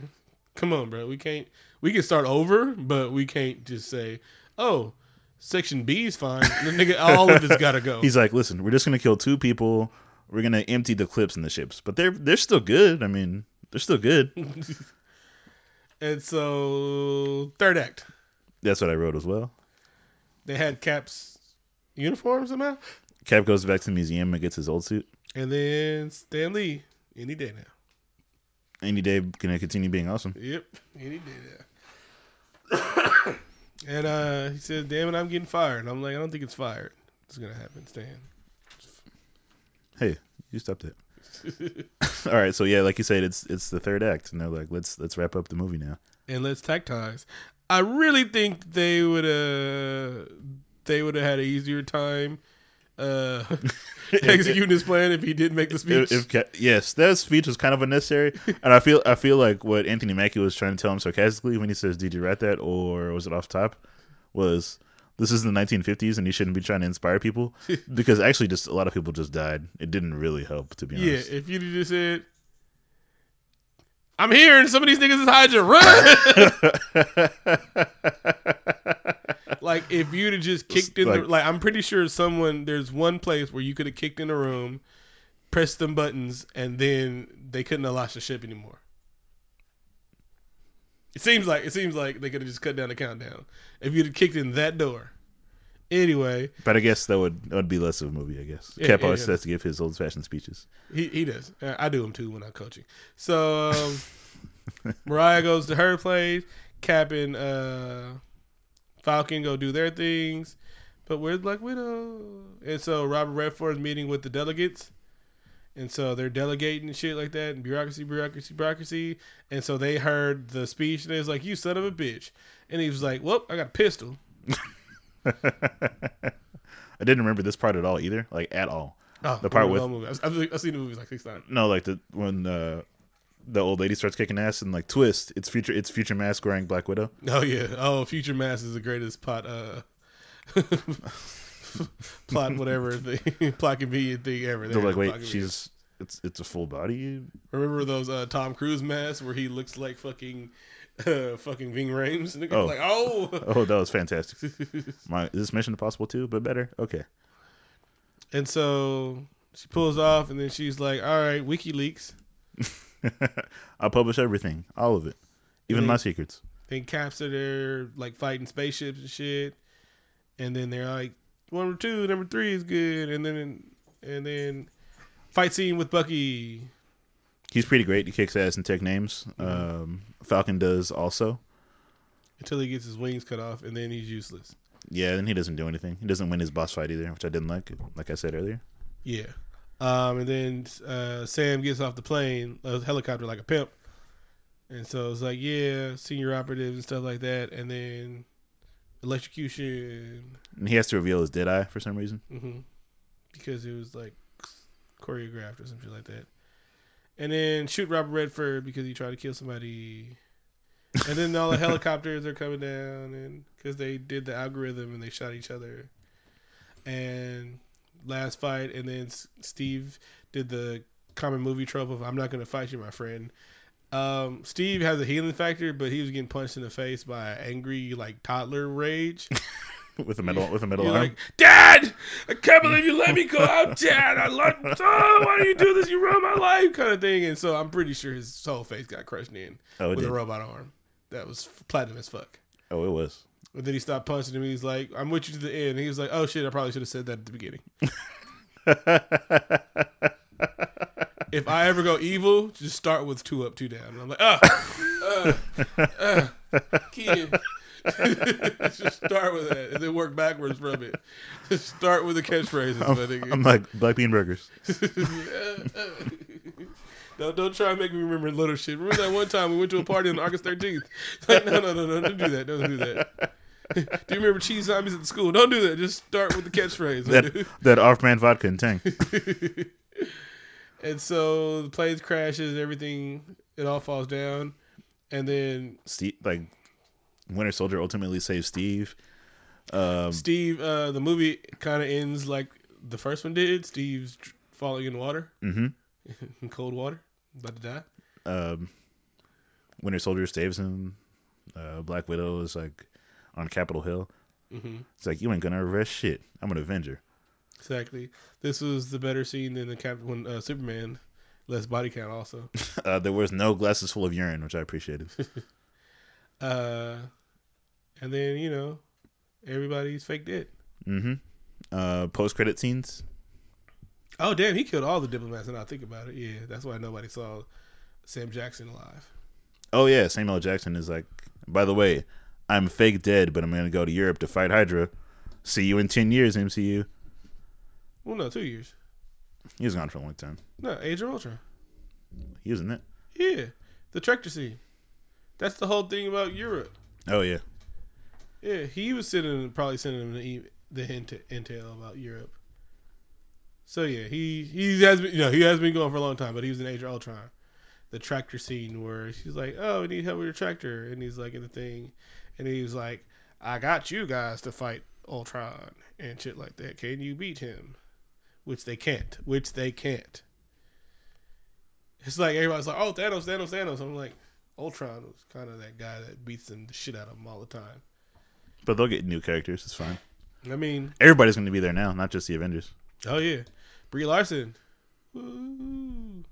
B: come on, bro. We can't. We can start over, but we can't just say, oh, section B is fine. The nigga, all of it's got to go. <laughs>
A: He's like, listen, we're just gonna kill two people. We're gonna empty the clips in the ships, but they're they're still good. I mean, they're still good. <laughs>
B: and so, third act,
A: That's what I wrote as well.
B: they had Cap's uniform somehow,
A: Cap goes back to the museum and gets his old suit.
B: and then Stan Lee any day now.
A: Any day gonna continue being awesome.
B: Yep, any day now. <coughs> and uh, he said, "Damn it, I'm getting fired." And I'm like, "I don't think it's fired. It's gonna happen, Stan."
A: Hey, you stopped it. <laughs> All right, so yeah, like you said, it's it's the third act, and they're like, let's let's wrap up the movie now.
B: and let's tactize. I really think they would uh they would have had an easier time uh <laughs> executing his plan if he didn't make the speech.
A: If, if yes, that speech was kind of unnecessary, <laughs> and I feel I feel like what Anthony Mackie was trying to tell him sarcastically when he says, "Did you write that?" or was it off top? Was this is the 1950s and you shouldn't be trying to inspire people <laughs> because actually just a lot of people just died. It didn't really help to be
B: yeah,
A: honest.
B: Yeah, if have just said I'm here and some of these niggas is Hydra, run. <laughs> like if you'd have just kicked in the
A: Like-
B: like I'm pretty sure someone there's one place where you could have kicked in a room, pressed them buttons, and then they couldn't have lost the ship anymore. It seems like it seems like they could have just cut down the countdown if you'd have kicked in that door. Anyway,
A: But I guess that would that would be less of a movie. I guess
B: Yeah,
A: Cap
B: yeah,
A: always
B: yeah.
A: has to give his old fashioned speeches.
B: he he does. I do them too when I'm coaching. So um, <laughs> Mariah goes to her place. Cap and uh, Falcon go do their things. But where's Black Widow? And so Robert Redford's meeting with the delegates. And so they're delegating and shit like that, and bureaucracy, bureaucracy, bureaucracy. And so they heard the speech, and they was like, "You son of a bitch!" And he was like, "Well, I got a pistol." <laughs> <laughs>
A: I didn't remember this part at all either, like at all.
B: Oh,
A: The part with-.
B: I've, I've seen the movies like six times.
A: No, like the when uh, the old lady starts kicking ass and like twist, it's future it's future mask wearing Black Widow.
B: Oh yeah. Oh, Future mask is the greatest plot. Uh, <laughs> plot whatever <laughs> thing, plot convenient thing ever.
A: They're like, wait, she's it's it's a full body.
B: remember those uh, Tom Cruise masks where he looks like fucking, uh, <laughs> fucking Ving Rhames, they're
A: Oh.
B: like, oh. <laughs>
A: Oh, that was fantastic. <laughs> My is this Mission Impossible too, but better. Okay,
B: And so She pulls off, and then she's like, "All right, WikiLeaks."
A: I'll publish everything, all of it, even my secrets.
B: Then Caps are there, like fighting spaceships and shit. And then they're like, number two, number three is good. And then, and then, fight scene with Bucky.
A: He's pretty great. He kicks ass and take names.
B: Mm-hmm.
A: Um, Falcon does also.
B: until he gets his wings cut off, and then he's useless.
A: Yeah, then he doesn't do anything. He doesn't win his boss fight either, which I didn't like. Like I said earlier.
B: Yeah. Um, and then uh, Sam gets off the plane, a helicopter like a pimp. And so it's like, yeah, senior operatives and stuff like that. And then electrocution.
A: And he has to reveal his dead eye for some reason.
B: hmm Because it was like choreographed or something like that. And then shoot Robert Redford because he tried to kill somebody. And then all the <laughs> helicopters are coming down, and because they did the algorithm and they shot each other. And last fight, and then Steve did the common movie trope of "I'm not going to fight you, my friend." Um, Steve has a healing factor, but he was getting punched in the face by angry like toddler rage. <laughs>
A: with a metal with a metal
B: You're
A: arm.
B: like, Dad, I can't believe you let me go out, Dad. I love, <laughs> oh, why do you do this? You ruin my life, kind of thing. And so I'm pretty sure his whole face got crushed in
A: oh,
B: with
A: did.
B: a robot arm. That was platinum as fuck.
A: Oh, it was.
B: And then he stopped punching him. He's like, I'm with you to the end. And he was like, oh shit, I probably should have said that at the beginning. <laughs> if I ever go evil, just start with two up, two down. And I'm like, ah, uh, uh, kid. Just start with that and then work backwards from it. Just start with the catchphrases, my nigga.
A: I'm like black bean burgers. <laughs>
B: don't don't try and make me remember little shit. Remember that one time we went to a party on August 13th? <laughs> Like, no, no, no, no, don't do that. Don't do that. <laughs> do you remember cheese zombies at the school? Don't do that. Just start with the catchphrase.
A: That that off-brand vodka and tang.
B: and so the plane crashes, everything, it all falls down, and then
A: Steve, like Winter Soldier ultimately saves Steve. Um,
B: Steve, uh, the movie kind of ends like the first one did. Steve's falling in water,
A: mhm. <laughs>
B: in cold water, about to die.
A: um, Winter Soldier saves him. Uh, Black Widow is like on Capitol Hill.
B: hmm
A: It's like you ain't gonna arrest shit. I'm an Avenger.
B: Exactly. This was the better scene than the Cap when uh, Superman less body count. Also, <laughs>
A: Uh, there was no glasses full of urine, which I appreciated. <laughs>
B: uh, and then you know everybody's fake dead.
A: mm-hmm. Uh, Post credit scenes.
B: Oh damn, he killed all the diplomats. And I think about it, yeah, that's why nobody saw Sam Jackson alive.
A: Oh yeah, Samuel L. Jackson is like. By the way, I'm fake dead, but I'm gonna go to Europe to fight Hydra. See you in ten years, MCU.
B: Well, no, two years.
A: He was gone for a long time.
B: No, Age of Ultron.
A: He was in it.
B: Yeah, the tractor scene. That's the whole thing about Europe.
A: Oh yeah.
B: Yeah, he was sending probably sending him the, the hint intel about Europe. So yeah, he he has been you know he has been going for a long time, but he was in Age of Ultron, the tractor scene where she's like, "Oh, we need help with your tractor," and he's like in the thing, and he's like, "I got you guys to fight Ultron and shit like that. Can you beat him?" Which they can't. Which they can't. It's like everybody's like, "Oh, Thanos, Thanos, Thanos." I'm like, Ultron was kind of that guy that beats them the shit out of them all the time.
A: But they'll get new characters. It's fine.
B: I mean,
A: Everybody's going to be there now, not just the Avengers.
B: Oh yeah, Brie Larson. Woo.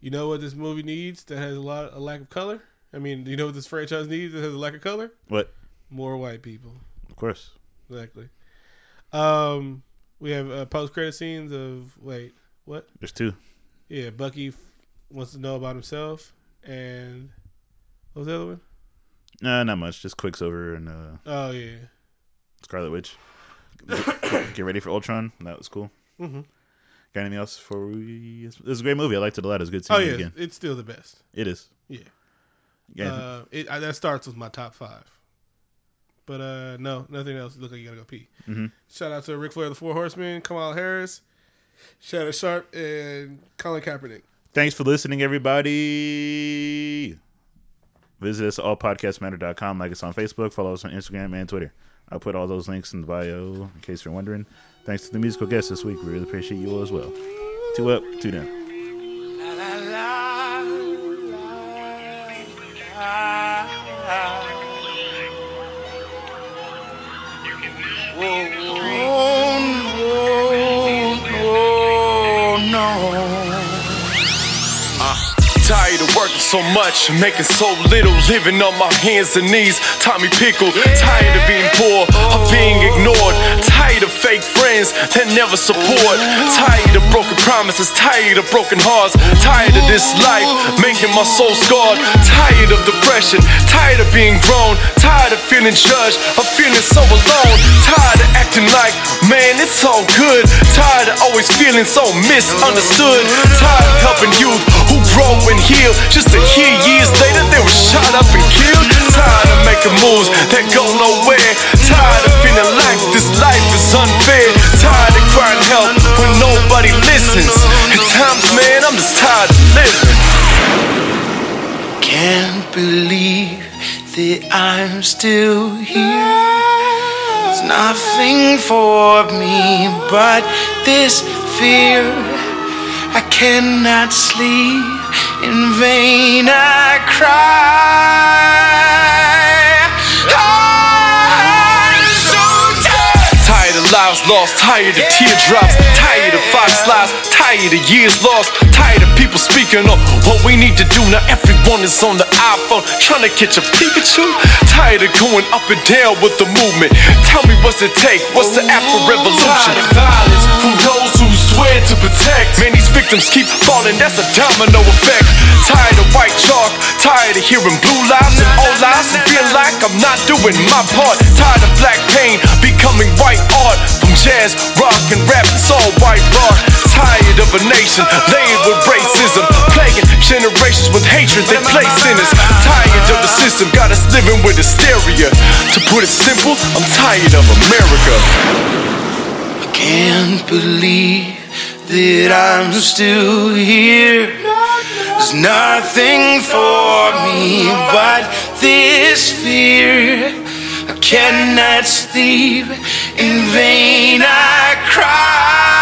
B: You know what this movie needs that has a lot a lack of color? I mean, you know what this franchise needs that has a lack of color?
A: What?
B: More white people.
A: Of course.
B: Exactly. Um, we have uh, post credit scenes of wait, what?
A: There's two.
B: Yeah, Bucky f- wants to know about himself, and what was the other one?
A: Nah, not much. Just Quicksilver and uh,
B: Oh yeah.
A: Scarlet Witch. Get, <coughs> get ready for Ultron. That was cool.
B: hmm
A: Got anything else for we? It was a great movie. I liked it a lot. It was good
B: Oh yeah,
A: it again.
B: it's still the best.
A: It is.
B: Yeah.
A: Yeah.
B: Uh, it, I, that starts with my top five. But uh, no, nothing else. Look like you gotta go pee.
A: Mhm.
B: Shout out to Ric Flair, the Four Horsemen, Kamal Harris, Shannon Sharpe, and Colin Kaepernick.
A: Thanks for listening, everybody. Visit us at allpodcastmatter.com. Like us on Facebook. Follow us on Instagram and Twitter. I'll put all those links in the bio in case you're wondering. Thanks to the musical guests this week. We really appreciate you all as well. Two up, two down.
C: So much, making so little, living on my hands and knees. Tommy Pickle, tired of being poor, of being ignored, tired of fake friends that never support, tired of broken promises, tired of broken hearts, tired of this life, making my soul scarred, tired of depression, tired of being grown, tired of feeling judged, of feeling so alone, tired of acting like, man, it's all good, tired of always feeling so misunderstood, tired of helping youth who grow and heal, just to hear years later they were shot up and killed, tired of making moves that go nowhere, tired of feeling like this life is unfair, tired of crying help when nobody listens. At times, man, I'm just tired of living.
D: Can't believe that I'm still here. There's nothing for me but this fear. I cannot sleep. In vain I cry. I'm so tired.
C: Tired of lives lost, tired of teardrops, tired of five slides, tired of years lost, tired of people speaking on what we need to do. Now everyone is on the iPhone trying to catch a Pikachu. Tired of going up and down with the movement. Tell me what's it take? What's the oh, Afro revolution? Tired of violence from those who swear to protect. Man, these victims keep falling, that's a domino effect. Tired of white chalk, tired of hearing blue lies and old lies and feeling like I'm not doing my part. Tired of black pain becoming white art from jazz, rock, and rap. It's all white rock. Tired of a nation laid with racism, plaguing generations with hatred they place in us. Tired of the system, got us living with hysteria. To put it simple, I'm tired of America.
D: I can't believe that I'm still here. There's nothing for me but this fear. I cannot sleep. In vain I cry.